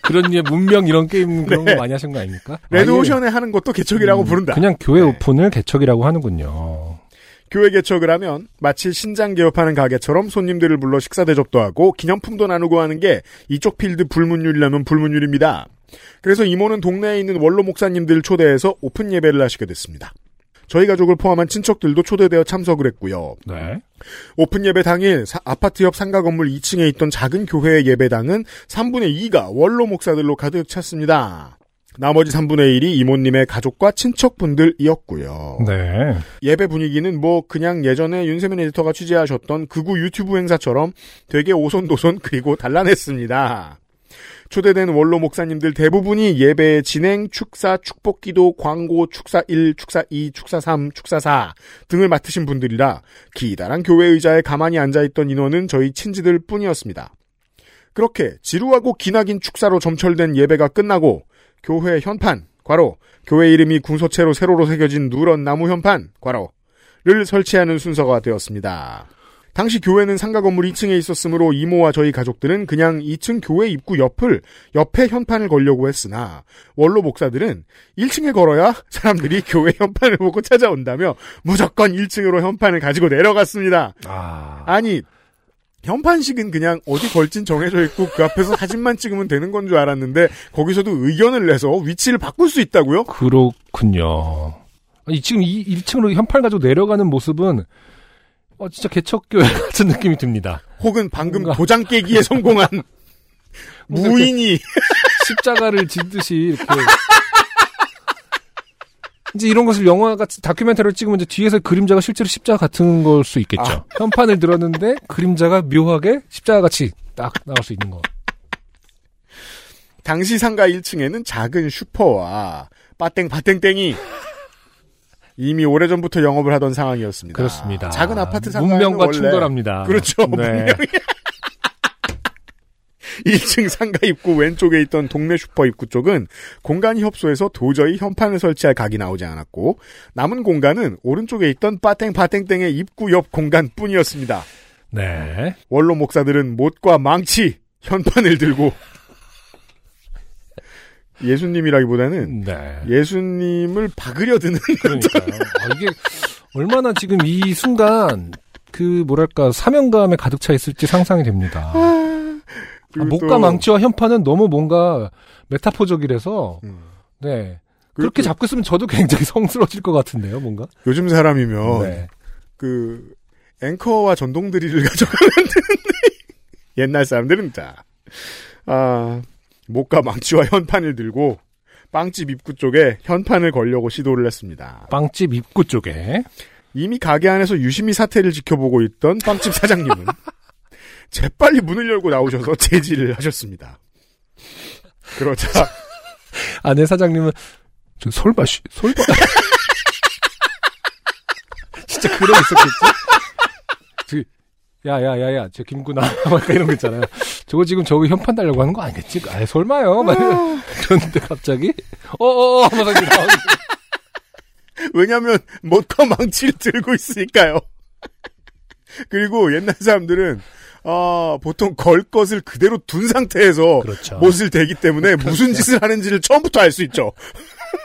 그런 예, 문명 이런 게임 그런 네. 거 많이 하신 거 아닙니까? 레드오션에 하는 것도 개척이라고 음, 부른다. 그냥 교회 네. 오픈을 개척이라고 하는군요. 교회 개척을 하면 마치 신장 개업하는 가게처럼 손님들을 불러 식사 대접도 하고 기념품도 나누고 하는 게 이쪽 필드 불문율이라면 불문율입니다. 그래서 이모는 동네에 있는 원로 목사님들 초대해서 오픈 예배를 하시게 됐습니다. 저희 가족을 포함한 친척들도 초대되어 참석을 했고요. 네. 오픈 예배 당일 사- 아파트 옆 상가 건물 2층에 있던 작은 교회의 예배당은 3분의 2가 원로 목사들로 가득 찼습니다. 나머지 3분의 1이 이모님의 가족과 친척분들이었고요. 네. 예배 분위기는 뭐 그냥 예전에 윤세민 에디터가 취재하셨던 극우 유튜브 행사처럼 되게 오손도손 그리고 단란했습니다. 초대된 원로 목사님들 대부분이 예배 진행, 축사, 축복기도, 광고, 축사 1, 축사 2, 축사 3, 축사 4 등을 맡으신 분들이라 기다란 교회 의자에 가만히 앉아있던 인원은 저희 친지들 뿐이었습니다. 그렇게 지루하고 기나긴 축사로 점철된 예배가 끝나고 교회 현판, 괄호 교회 이름이 궁서체로 세로로 새겨진 누런 나무 현판 괄호를 설치하는 순서가 되었습니다. 당시 교회는 상가 건물 2층에 있었으므로 이모와 저희 가족들은 그냥 2층 교회 입구 옆을 옆에 현판을 걸려고 했으나 원로 목사들은 1층에 걸어야 사람들이 교회 현판을 보고 찾아온다며 무조건 1층으로 현판을 가지고 내려갔습니다. 아, 아니 현판식은 그냥 어디 걸진 정해져 있고 그 앞에서 사진만 찍으면 되는 건 줄 알았는데 거기서도 의견을 내서 위치를 바꿀 수 있다고요? 그렇군요. 아니, 지금 이 1층으로 현판 가지고 내려가는 모습은 어, 진짜 개척교회 같은 느낌이 듭니다. 혹은 방금 뭔가- 도장 깨기에 성공한 무인이 십자가를 짓듯이 이렇게. 이제 이런 것을 영화 같은 다큐멘터리를 찍으면 이제 뒤에서 그림자가 실제로 십자가 같은 걸 수 있겠죠. 아. 현판을 들었는데 그림자가 묘하게 십자가 같이 딱 나올 수 있는 거. 당시 상가 1층에는 작은 슈퍼와 빠땡 빠땡땡이 이미 오래전부터 영업을 하던 상황이었습니다. 그렇습니다. 작은 아파트 상가는 문명과 원래 충돌합니다. 그렇죠. 네. 문명이 1층 상가 입구 왼쪽에 있던 동네 슈퍼 입구 쪽은 공간이 협소해서 도저히 현판을 설치할 각이 나오지 않았고 남은 공간은 오른쪽에 있던 빠땡 빠땡땡의 입구 옆 공간뿐이었습니다. 네. 원로 목사들은 못과 망치 현판을 들고 예수님이라기보다는 네. 예수님을 박으려드는 그러니까요. 아, 이게 얼마나 지금 이 순간 그 뭐랄까 사명감에 가득 차 있을지 상상이 됩니다. 아, 그리고 목과 또- 망치와 현판은 너무 뭔가 메타포적이라서 음. 네 그렇게 또 잡고 있으면 저도 굉장히 성스러워질 것 같은데요, 뭔가. 요즘 사람이면 네. 그 앵커와 전동 드릴을 가져가면 되는데 옛날 사람들은 자 아, 목과 망치와 현판을 들고 빵집 입구 쪽에 현판을 걸려고 시도를 했습니다. 빵집 입구 쪽에 이미 가게 안에서 유심히 사태를 지켜보고 있던 빵집 사장님은 재빨리 문을 열고 나오셔서 제지를 하셨습니다. 그러자 아내 사장님은 저 설마 씨, 설마 진짜 그런 거 있었겠지. 저, 야야야야, 저 김구나 막 이런 거 있잖아요. 저거 지금 저거 현판 달려고 하는 거 아니겠지? 아 설마요. 막 그런데 갑자기 어어어 하면서 이렇게 나오는 왜냐면 못과 망치를 들고 있으니까요. 그리고 옛날 사람들은 아, 보통 걸 것을 그대로 둔 상태에서 그렇죠. 못을 대기 때문에 무슨 짓을 하는지를 처음부터 알 수 있죠.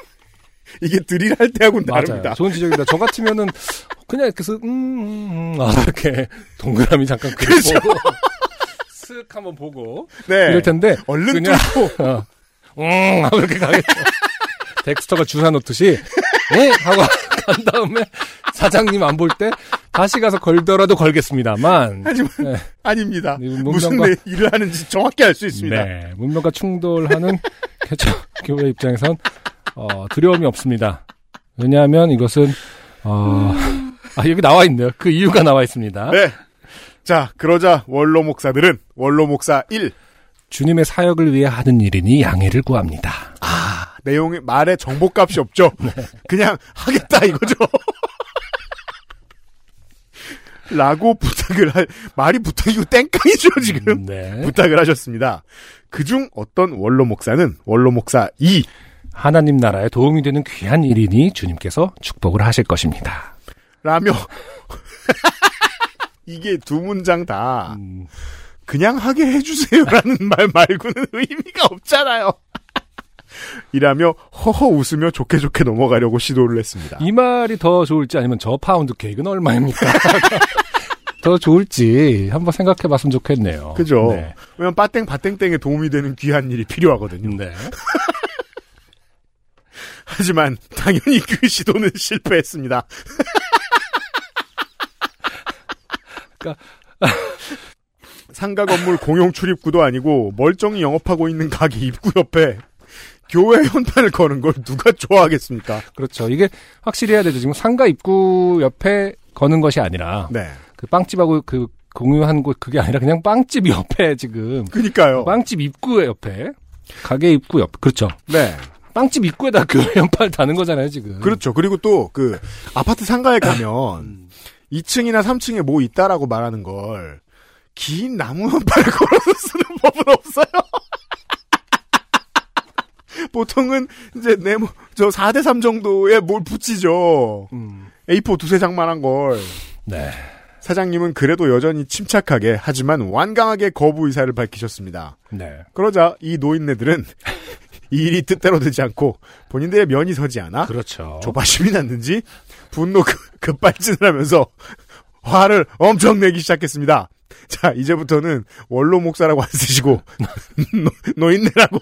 이게 드릴 할 때하고는 다릅니다. 좋은 지적이다. 저 같으면은 그냥 이렇게 쓱, 음, 음, 음, 아, 이렇게 동그라미 잠깐 그렇죠. 그리고 슥 한번 보고 네. 이럴 텐데 얼른 그냥 뚫고 어, 음 하고 이렇게 가겠죠. 덱스터가 주사 놓듯이 네 하고 간 다음에 사장님 안 볼 때 다시 가서 걸더라도 걸겠습니다만 하지만 네. 아닙니다. 이 무슨 일을 하는지 정확히 알 수 있습니다. 네, 문명과 충돌하는 개척 교회 입장에선 어, 두려움이 없습니다. 왜냐하면 이것은 어, 아 여기 나와 있네요. 그 이유가 나와 있습니다. 네. 자, 그러자 원로 목사들은 원로 목사 1 주님의 사역을 위해 하는 일이니 양해를 구합니다. 내용의 말에 정보값이 없죠. 네. 그냥 하겠다 이거죠. 라고 부탁을 할 말이 부탁이고 땡깡이죠 지금 네. 부탁을 하셨습니다. 그중 어떤 원로 목사는 원로 목사 2 하나님 나라에 도움이 되는 귀한 일이니 주님께서 축복을 하실 것입니다. 라며 이게 두 문장 다 음, 그냥 하게 해주세요라는 말 말고는 의미가 없잖아요. 이라며 허허 웃으며 좋게 좋게 넘어가려고 시도를 했습니다. 이 말이 더 좋을지 아니면 저 파운드 케이크는 얼마입니까? 더 좋을지 한번 생각해 봤으면 좋겠네요. 그죠? 네. 왜냐면 빠땡 바땡땡에 도움이 되는 귀한 일이 필요하거든요. 네. 하지만 당연히 그 시도는 실패했습니다. 그러니까 상가 건물 공용 출입구도 아니고 멀쩡히 영업하고 있는 가게 입구 옆에 교회 현판을 거는 걸 누가 좋아하겠습니까? 그렇죠. 이게 확실히 해야 되죠. 지금 상가 입구 옆에 거는 것이 아니라 네. 그 빵집하고 그 공유한 곳 그게 아니라 그냥 빵집 옆에 지금 그니까요. 빵집 입구 옆에 가게 입구 옆 그렇죠. 네. 빵집 입구에다 교회 연판 다는 거잖아요 지금. 그렇죠. 그리고 또 그 아파트 상가에 가면 2층이나 3층에 뭐 있다라고 말하는 걸 긴 나무 현판을 걸어서 쓰는 법은 없어요. 보통은 이제 네모 저 4대 3 정도에 뭘 붙이죠. A4 두세 장만한 걸. 네. 사장님은 그래도 여전히 침착하게 하지만 완강하게 거부 의사를 밝히셨습니다. 네. 그러자 이 노인네들은 이 일이 뜻대로 되지 않고 본인들의 면이 서지 않아 그렇죠. 조바심이 났는지 분노 급- 급발진을 하면서 화를 엄청 내기 시작했습니다. 자 이제부터는 원로 목사라고 안 쓰시고 노, 노인네라고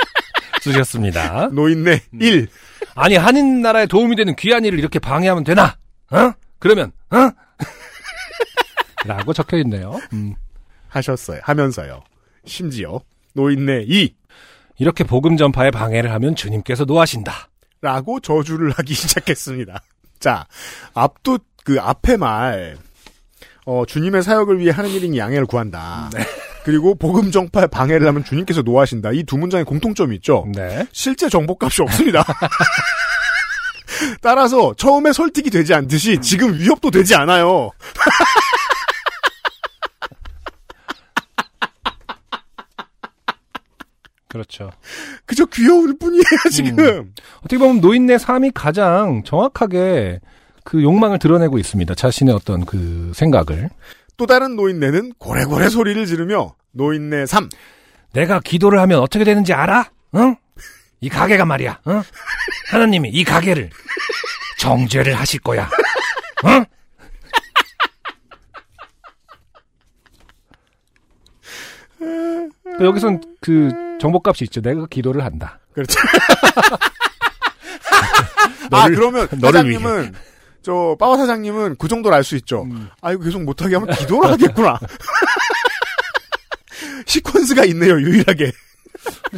쓰셨습니다. 노인네 1 아니 한인 나라에 도움이 되는 귀한 일을 이렇게 방해하면 되나? 어? 그러면 어? 라고 적혀 있네요. 음. 하셨어요. 하면서요. 심지어 노인네 2 이렇게 복음 전파에 방해를 하면 주님께서 노하신다. 라고 저주를 하기 시작했습니다. 자, 앞도 그 앞에 말, 어, 주님의 사역을 위해 하는 일인 양해를 구한다. 그리고 복음 정파에 방해를 하면 주님께서 노하신다. 이 두 문장에 공통점이 있죠. 네. 실제 정보값이 없습니다. 따라서 처음에 설득이 되지 않듯이 지금 위협도 되지 않아요. 그렇죠. 그저 귀여울 뿐이에요, 지금. 음. 어떻게 보면 노인네 삶이 가장 정확하게 그 욕망을 드러내고 있습니다. 자신의 어떤 그 생각을. 또 다른 노인네는 고래고래 소리를 지르며 노인네 3. 내가 기도를 하면 어떻게 되는지 알아? 응? 이 가게가 말이야. 응? 하나님이 이 가게를 정죄를 하실 거야. 응? 그 여기선 그 정보값이 있죠. 내가 기도를 한다. 그렇죠. 아, 너를- 그러면 너를 사장님은 저 빠와 사장님은 그 정도를 알 수 있죠. 음. 아 이거 계속 못하게 하면 기도를 하겠구나. 시퀀스가 있네요 유일하게.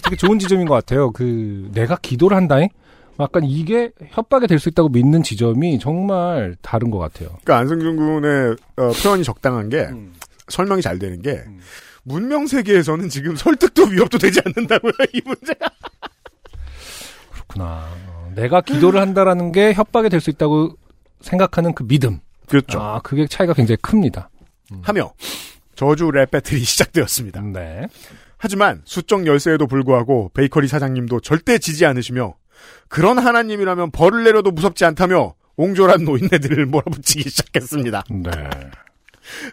되게 좋은 지점인 것 같아요. 그 내가 기도를 한다잉. 약간 이게 협박이 될 수 있다고 믿는 지점이 정말 다른 것 같아요. 그러니까 안승준 군의 어, 표현이 적당한 게 음. 설명이 잘 되는 게 문명 세계에서는 지금 설득도 위협도 되지 않는다고요 이 문제가. 그렇구나. 어, 내가 기도를 한다라는 게 협박이 될 수 있다고 생각하는 그 믿음. 그렇죠. 아, 그게 차이가 굉장히 큽니다. 하며 저주 랩 배틀이 시작되었습니다. 네. 하지만 수적 열세에도 불구하고 베이커리 사장님도 절대 지지 않으시며 그런 하나님이라면 벌을 내려도 무섭지 않다며 옹졸한 노인네들을 몰아붙이기 시작했습니다. 네.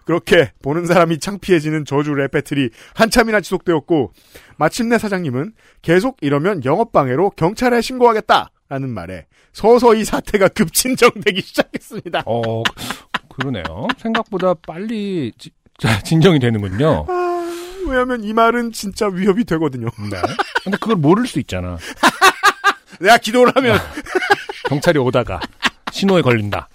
그렇게 보는 사람이 창피해지는 저주 랩 배틀이 한참이나 지속되었고 마침내 사장님은 계속 이러면 영업방해로 경찰에 신고하겠다라는 말에 서서히 사태가 급진정되기 시작했습니다. 어, 그러네요. 생각보다 빨리 지- 자, 진정이 되는군요. 왜냐하면 이 말은 진짜 위협이 되거든요. 네. 근데 그걸 모를 수 있잖아. 내가 기도를 하면 경찰이 오다가 신호에 걸린다.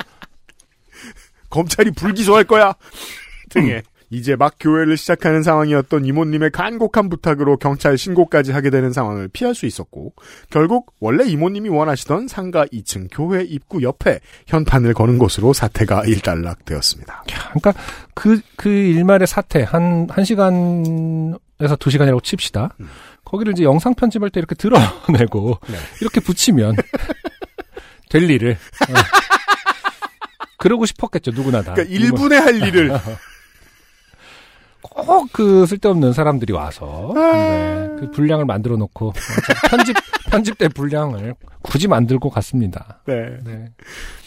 검찰이 불기소할 거야. 등에 이제 막 교회를 시작하는 상황이었던 이모님의 간곡한 부탁으로 경찰 신고까지 하게 되는 상황을 피할 수 있었고 결국 원래 이모님이 원하시던 상가 2층 교회 입구 옆에 현판을 거는 곳으로 사태가 일단락되었습니다. 그러니까 그, 그 일말의 사태, 한, 한 시간에서 두 시간이라고 칩시다. 거기를 이제 영상 편집할 때 이렇게 드러내고, 네. 이렇게 붙이면, 될 일을. 어. 그러고 싶었겠죠, 누구나 다. 그러니까 1분에 할 일을 꼭 그 쓸데없는 사람들이 와서, 네, 그 분량을 만들어 놓고, 편집, 편집된 분량을 굳이 만들고 갔습니다. 네. 네.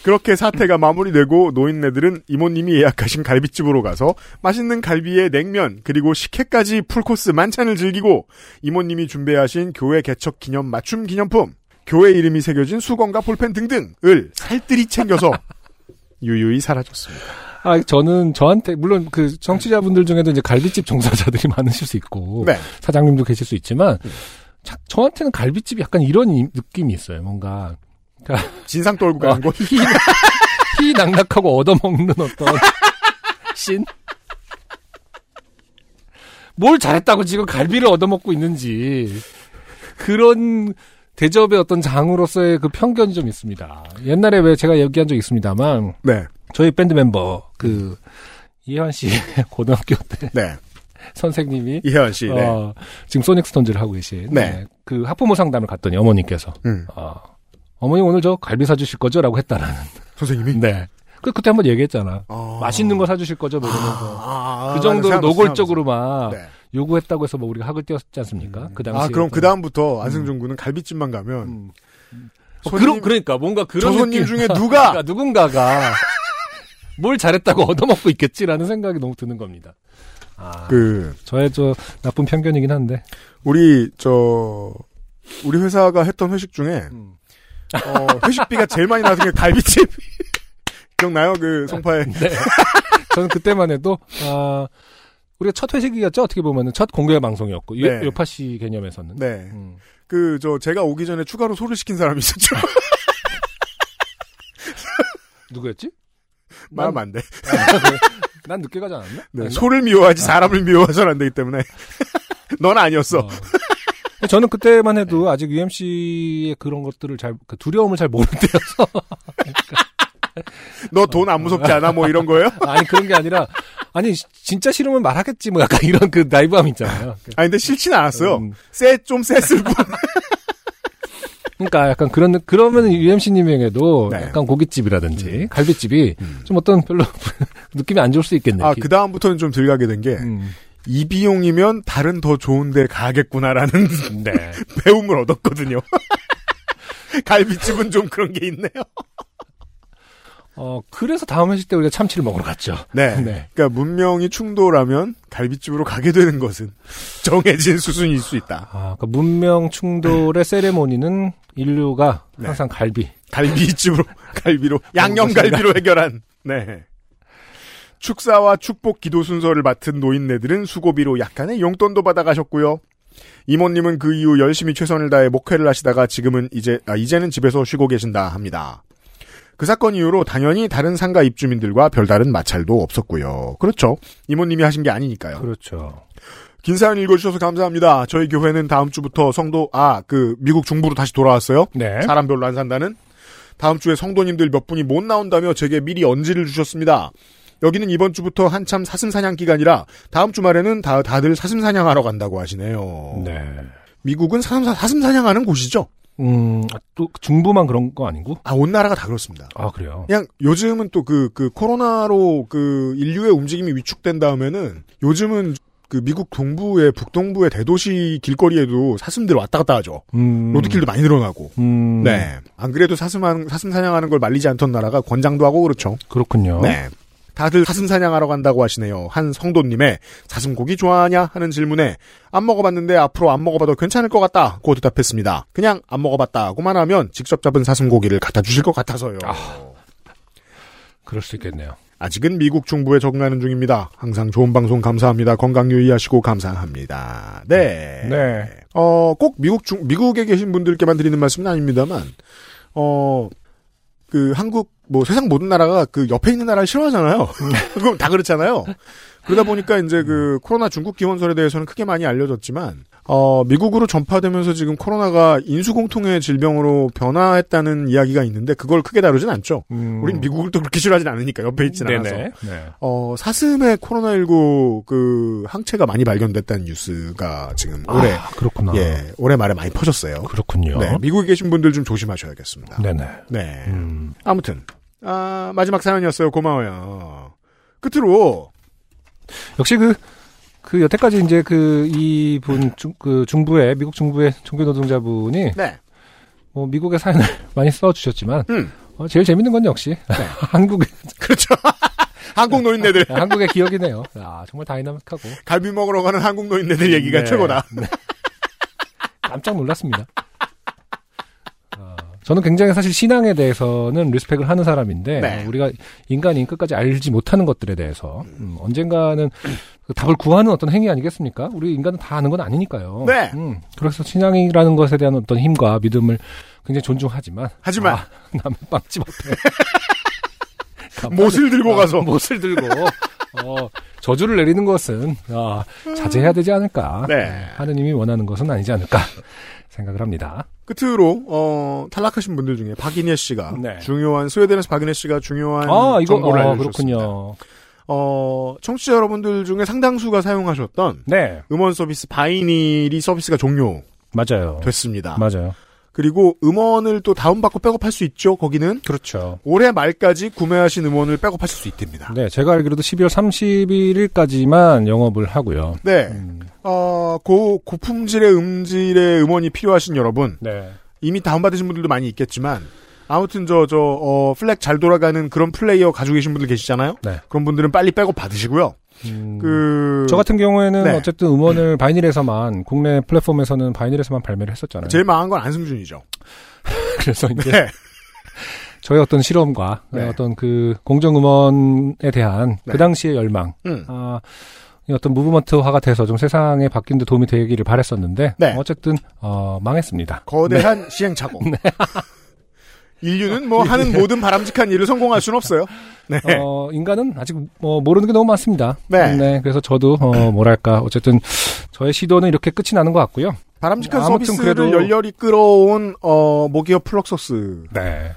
그렇게 사태가 마무리되고 노인네들은 이모님이 예약하신 갈비집으로 가서 맛있는 갈비에 냉면 그리고 식혜까지 풀코스 만찬을 즐기고 이모님이 준비하신 교회 개척 기념 맞춤 기념품 교회 이름이 새겨진 수건과 볼펜 등등을 살뜰히 챙겨서 유유히 사라졌습니다. 아, 저는 저한테, 물론 그 정치자분들 중에도 이제 갈비집 종사자들이 많으실 수 있고, 네. 사장님도 계실 수 있지만, 자- 저한테는 갈비집이 약간 이런 이- 느낌이 있어요. 뭔가, 그러니까 진상 떨고 어, 가는 곳. 희, 희 낙낙하고 얻어먹는 어떤 씬? 뭘 잘했다고 지금 갈비를 얻어먹고 있는지, 그런 대접의 어떤 장으로서의 그 편견이 좀 있습니다. 옛날에 왜 제가 얘기한 적 있습니다만, 네. 저희 밴드 멤버 그 이현 씨 고등학교 때 네. 선생님이 이혜원 씨. 네. 어, 지금 소닉 스톤즈를 하고 계신 네. 그 학부모 상담을 갔더니 어머님께서 음. 어, 어머니 오늘 저 갈비 사주실 거죠?라고 했다라는. 선생님이? 네. 그 그때 한번 얘기했잖아. 어. 맛있는 거 사주실 거죠? 뭐 이러면서 아, 그 맞아. 정도로 생각났어, 노골적으로 막 생각났어. 네. 요구했다고 해서 뭐 우리가 학을 띄웠지 않습니까? 그 당시 아 그럼 그 다음부터 안승준 군은 갈비집만 가면 어, 그러, 그러니까 뭔가 그런 저 손님. 중에 누가 그러니까 누군가가 뭘 잘했다고 얻어먹고 있겠지라는 생각이 너무 드는 겁니다. 아, 그 저의 저 나쁜 편견이긴 한데 우리 저 우리 회사가 했던 회식 중에 음. 어, 회식비가 제일 많이 나왔던 게 갈비집 기억나요? 그 송파에 네. 저는 그때만 해도 아 우리가 첫 회식이었죠 어떻게 보면은 첫 공개 방송이었고 요- 네. 요파 씨 개념에서는 네. 음. 그저 제가 오기 전에 추가로 소를 시킨 사람이 있었죠. 누구였지? 말하면 안 돼. 난 늦게 가지 않았나? 네, 아닌가? 소를 미워하지 사람을 미워하서는 안 되기 때문에 넌 아니었어. 어. 저는 그때만 해도 아직 UMC의 그런 것들을 잘, 그 두려움을 잘 모르는 때여서. 너 돈 안 무섭지 않아? 뭐 이런 거예요? 아니, 그런 게 아니라, 아니, 시- 진짜 싫으면 말하겠지, 뭐 약간 이런 그 나이브함 있잖아요. 아니 근데 싫진 않았어요. 음. 쎄좀 쎄쓸 뿐. 그러니까 약간 그런, 느- 그러면 UMC님에게도 네. 약간 고깃집이라든지 갈비집이 좀 어떤 별로 느낌이 안 좋을 수 있겠네요. 아, 그 다음부터는 좀 들가게 된 게, 음. 이 비용이면 다른 더 좋은데 가겠구나라는 네. 배움을 얻었거든요. 갈비집은 좀 그런 게 있네요. 어, 그래서 다음 회식 때 우리가 참치를 먹으러 갔죠. 네. 네. 그러니까 문명이 충돌하면 갈비집으로 가게 되는 것은 정해진 수순일 수 있다. 아, 그 문명 충돌의 세레모니는 인류가 네. 항상 갈비. 갈비집으로 갈비로 양념 갈비로 해결한. 네. 축사와 축복 기도 순서를 맡은 노인네들은 수고비로 약간의 용돈도 받아가셨고요. 이모님은 그 이후 열심히 최선을 다해 목회를 하시다가 지금은 이제 아, 이제는 집에서 쉬고 계신다 합니다. 그 사건 이후로 당연히 다른 상가 입주민들과 별다른 마찰도 없었고요. 그렇죠. 이모님이 하신 게 아니니까요. 그렇죠. 긴 사연 읽어주셔서 감사합니다. 저희 교회는 다음 주부터 성도, 아, 그, 미국 중부로 다시 돌아왔어요. 네. 사람 별로 안 산다는. 다음 주에 성도님들 몇 분이 못 나온다며 제게 미리 언지를 주셨습니다. 여기는 이번 주부터 한참 사슴사냥 기간이라 다음 주말에는 다, 다들 사슴사냥하러 간다고 하시네요. 네. 미국은 사슴, 사슴사냥하는 곳이죠? 음, 아, 또 중부만 그런 거 아니고? 아, 온 나라가 다 그렇습니다. 아, 그래요? 그냥 요즘은 또 그, 그 코로나로 그 인류의 움직임이 위축된 다음에는 요즘은 그 미국 동부의 북동부의 대도시 길거리에도 사슴들 왔다 갔다 하죠. 음. 로드킬도 많이 늘어나고. 음. 네. 안 그래도 사슴, 사슴 사냥하는 걸 말리지 않던 나라가 권장도 하고 그렇죠. 그렇군요. 네. 다들 사슴 사냥하러 간다고 하시네요. 한 성도님의 사슴고기 좋아하냐 하는 질문에 안 먹어봤는데 앞으로 안 먹어봐도 괜찮을 것 같다 고 대답했습니다. 그냥 안 먹어봤다고만 하면 직접 잡은 사슴고기를 갖다 주실 것 같아서요. 그럴 수 있겠네요. 아직은 미국 중부에 적응하는 중입니다. 항상 좋은 방송 감사합니다. 건강 유의하시고 감사합니다. 네. 네. 어, 꼭 미국 중, 미국에 계신 분들께만 드리는 말씀은 아닙니다만, 어, 그 한국, 뭐 세상 모든 나라가 그 옆에 있는 나라를 싫어하잖아요. 그럼 다 그렇잖아요. 그러다 보니까 이제 그 코로나 중국 기원설에 대해서는 크게 많이 알려졌지만, 어, 미국으로 전파되면서 지금 코로나가 인수공통의 질병으로 변화했다는 이야기가 있는데 그걸 크게 다루진 않죠. 음. 우린 미국을 또 그렇게 싫어하진 않으니까 옆에 있진 않아서. 네네. 네. 어, 사슴의 코로나19 그 항체가 많이 발견됐다는 뉴스가 지금 올해, 아, 그렇구나. 예, 올해 말에 많이 퍼졌어요. 그렇군요. 네, 미국에 계신 분들 좀 조심하셔야겠습니다. 네네. 네. 음. 아무튼, 아, 마지막 사연이었어요. 고마워요. 끝으로, 역시 그, 그 여태까지 이제 그 이분 중, 그 중부의 미국 중부의 종교 노동자분이 네. 뭐 미국의 사연을 많이 써주셨지만 음. 어, 제일 재밌는 건 역시 한국의 그렇죠. 한국 노인네들. 한국의 기억이네요. 아 정말 다이나믹하고 갈비 먹으러 가는 한국 노인네들 얘기가 네. 최고다. 네. 깜짝 놀랐습니다. 어, 저는 굉장히 사실 신앙에 대해서는 리스펙을 하는 사람인데 네. 어, 우리가 인간이 끝까지 알지 못하는 것들에 대해서 음, 언젠가는 그 답을 구하는 어떤 행위 아니겠습니까? 우리 인간은 다 아는 건 아니니까요. 네. 음, 그래서 신앙이라는 것에 대한 어떤 힘과 믿음을 굉장히 존중하지만 하지만, 아, 남의 빵집 앞에 못을 들고 아, 가서. 못을 들고 어, 저주를 내리는 것은 아, 자제해야 되지 않을까. 네. 하느님이 원하는 것은 아니지 않을까 생각을 합니다. 끝으로, 어, 탈락하신 분들 중에 박인혜 씨가 네. 중요한, 스웨덴에서 박인혜 씨가 중요한 아 이거 정보를 어, 알려주셨습니다. 그렇군요. 어, 청취자 여러분들 중에 상당수가 사용하셨던 네 음원 서비스 바이닐이 서비스가 종료됐습니다. 맞아요. 그리고 음원을 또 다운받고 백업할 수 있죠. 거기는 그렇죠. 올해 말까지 구매하신 음원을 백업하실 수 있답니다. 네, 제가 알기로도 12월 31일까지만 영업을 하고요. 네. 음, 어, 고, 고품질의 음질의 음원이 필요하신 여러분, 네. 이미 다운받으신 분들도 많이 있겠지만, 아무튼 저, 저, 어, FLAC 잘 돌아가는 그런 플레이어 가지고 계신 분들 계시잖아요? 네. 그런 분들은 빨리 백업 받으시고요. 음, 그, 저 같은 경우에는 네. 어쨌든 음원을 바이닐에서만 국내 플랫폼에서는 바이닐에서만 발매를 했었잖아요. 제일 망한 건 안승준이죠. 그래서 이제 네. 저의 어떤 실험과 네. 어떤 그 공정 음원에 대한 네. 그 당시의 열망, 음. 아, 이 어떤 무브먼트화가 돼서 좀 세상에 바뀌는데 도움이 되기를 바랬었는데 네. 어쨌든 어, 망했습니다. 거대한 시행착오. 인류는 뭐 하는 모든 바람직한 일을 성공할 수는 없어요. 네. 어, 인간은 아직 뭐 모르는 게 너무 많습니다. 네. 그래서 저도 어, 뭐랄까 어쨌든 저의 시도는 이렇게 끝이 나는 것 같고요. 바람직한 서비스를 그래도- 열렬히 끌어온 어, 모기업 플럭서스가 네.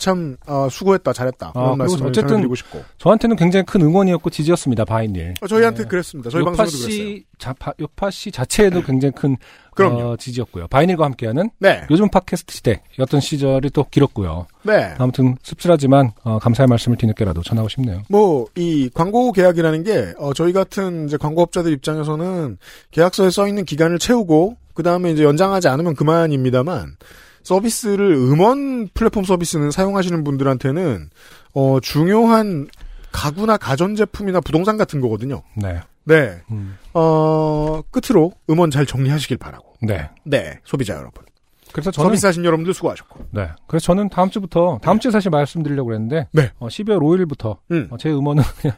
참 어, 수고했다 잘했다 그런 아, 말씀을 어쨌든 전해드리고 싶고 저한테는 굉장히 큰 응원이었고 지지였습니다. 바이닐. 어, 저희한테 그랬습니다. 저희 요파 방송에도 그랬어요. 요파 씨 자체에도 굉장히 큰 그럼요. 어, 지지였고요. 바이닐과 함께하는 네, 요즘 팟캐스트 시대였던 시절이 또 길었고요. 네. 아무튼 씁쓸하지만 어, 감사의 말씀을 뒤늦게라도 전하고 싶네요. 뭐 이 광고 계약이라는 게 어, 저희 같은 이제 광고업자들 입장에서는 계약서에 써 있는 기간을 채우고 그 다음에 이제 연장하지 않으면 그만입니다만 서비스를 음원 플랫폼 서비스는 사용하시는 분들한테는 어, 중요한 가구나 가전제품이나 부동산 같은 거거든요. 네. 네. 음, 어, 끝으로 음원 잘 정리하시길 바라고. 네. 네, 소비자 여러분. 그래서 저는 서비스 하신 여러분들 수고하셨고. 네. 그래서 저는 다음 주부터 다음 주에 사실 말씀드리려고 그랬는데 네. 어, 12월 5일부터 음, 제 음원은 그냥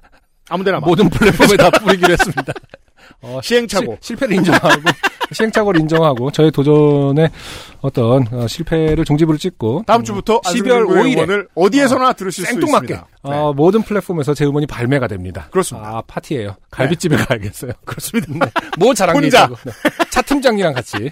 아무데나 막. 모든 플랫폼에 다 뿌리기로 했습니다. 어, 시행착오. 실, 실패를 인정하고 시행착오를 인정하고 저의 도전의 어떤 어, 실패를 종지부를 찍고 다음 주부터 12월 5일에 음원을 어디에서나 들으실 수 생뚱맞게 있습니다. 네. 어, 모든 플랫폼에서 제 음원이 발매가 됩니다. 그렇습니다. 아 파티예요. 갈비집에 가야겠어요. 그렇습니다. 뭐 잘한 게 혼자. 네. 차 팀장이랑 같이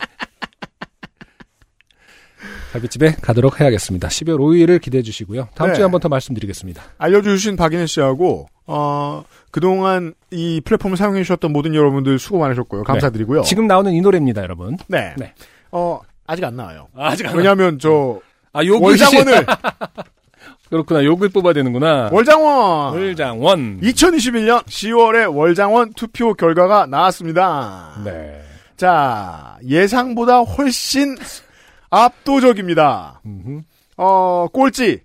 갈비집에 가도록 해야겠습니다. 12월 5일을 기대해 주시고요. 다음 네. 주에 한 번 더 말씀드리겠습니다. 알려주신 박인혜 씨하고 어, 그동안 이 플랫폼을 사용해 주셨던 모든 여러분들 수고 많으셨고요. 감사드리고요. 지금 나오는 이 노래입니다, 여러분. 네. 네. 어, 아직 안 나와요. 아직 왜냐하면 저 아, 월장원을 그렇구나. 욕을 뽑아야 되는구나. 월장원 월장원. 2021년 10월에 월장원 투표 결과가 나왔습니다. 네. 자 예상보다 훨씬 압도적입니다. 음흠. 어 꼴찌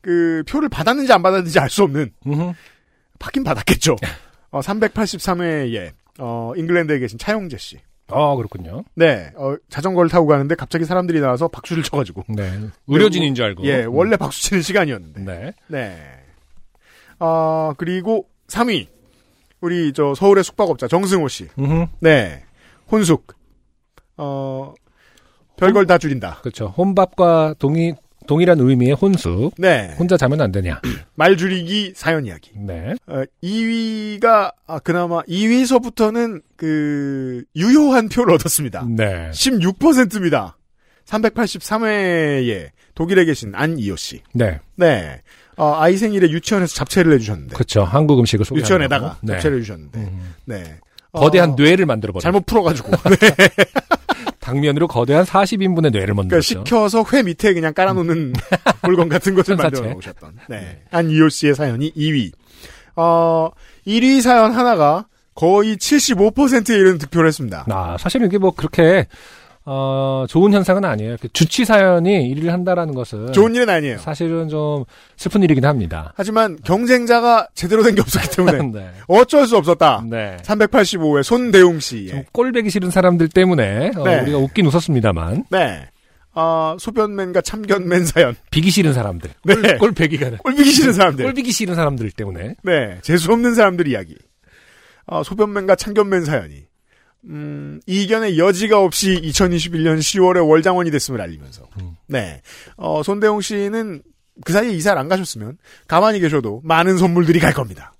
그 표를 받았는지 안 받았는지 알 수 없는 음흠. 받긴 받았겠죠. 어, 383회에 어, 잉글랜드에 계신 차용재 씨. 아, 그렇군요. 네, 어, 자전거를 타고 가는데 갑자기 사람들이 나와서 박수를 쳐가지고. 네. 의료진인 줄 알고. 예, 원래 박수 치는 시간이었는데. 네. 네. 아, 그리고 3위. 우리 저 서울의 숙박업자 정승호 씨. 음흠. 네. 혼숙. 어, 별걸 다 줄인다. 그렇죠. 혼밥과 동이 동일한 의미의 혼수. 네. 혼자 자면 안 되냐. 말 줄이기 사연 이야기. 네. 어, 2위가, 아, 그나마 2위서부터는 그, 유효한 표를 얻었습니다. 네. 16%입니다. 383회에 독일에 계신 안이호 씨. 네. 네. 어, 아이 생일에 유치원에서 잡채를 해주셨는데. 그렇죠. 한국 음식을 소개 유치원에다가 네. 잡채를 해주셨는데. 음. 네. 거대한 어, 뇌를 만들어 버려. 잘못 풀어가지고. 네. 당면으로 거대한 40인분의 뇌를 그러니까 만들었죠. 시켜서 회 밑에 그냥 깔아놓는 물건 같은 것을. 만들어 놓으셨던. 네. 안이호 씨의 사연이 2위. 어, 1위 사연 하나가 거의 75%에 이르는 득표를 했습니다. 아, 사실은 이게 뭐 그렇게 어, 좋은 현상은 아니에요. 주치 사연이 1위를 한다라는 것은 좋은 일은 아니에요. 사실은 좀 슬픈 일이긴 합니다. 하지만 경쟁자가 제대로 된 게 없었기 때문에 네. 어쩔 수 없었다. 네. 385회 손대웅 씨. 좀 꼴배기 싫은 사람들 때문에 어, 네. 우리가 웃긴 웃었습니다만 네. 아, 소변맨과 참견맨 사연. 비기 싫은 사람들, 네. 꼴, 꼴배기가 꼴비기 싫은 사람들. 꼴비기 싫은 사람들 때문에 네. 재수 없는 사람들 이야기. 아, 소변맨과 참견맨 사연이. 음, 이견의 여지가 없이 2021년 10월에 월장원이 됐음을 알리면서. 음. 네. 어, 손대웅 씨는 그 사이에 이사를 안 가셨으면 가만히 계셔도 많은 선물들이 갈 겁니다.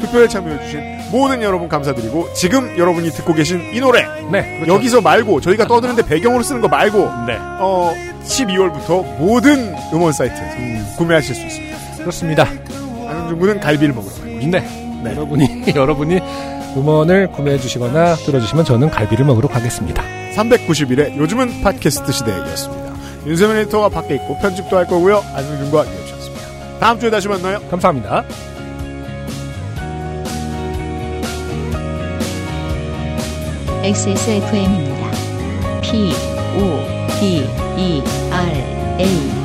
투표에 참여해주신 모든 여러분 감사드리고 지금 여러분이 듣고 계신 이 노래 네 그렇죠. 여기서 말고 저희가 떠드는데 배경으로 쓰는 거 말고 네 어 12월부터 모든 음원 사이트에서 구매하실 수 있습니다. 그렇습니다. 안승준 군은 갈비를 먹으러 가요. 네 네. 여러분이 여러분이 음원을 구매해 주시거나 들어주시면 저는 갈비를 먹으러 가겠습니다. 391회 요즘은 팟캐스트 시대였습니다. 윤세민 에디터가 밖에 있고 편집도 할 거고요. 안승준과 이어주셨습니다. 다음 주에 다시 만나요. 감사합니다. XSFM입니다. P, O, D, E, R, A.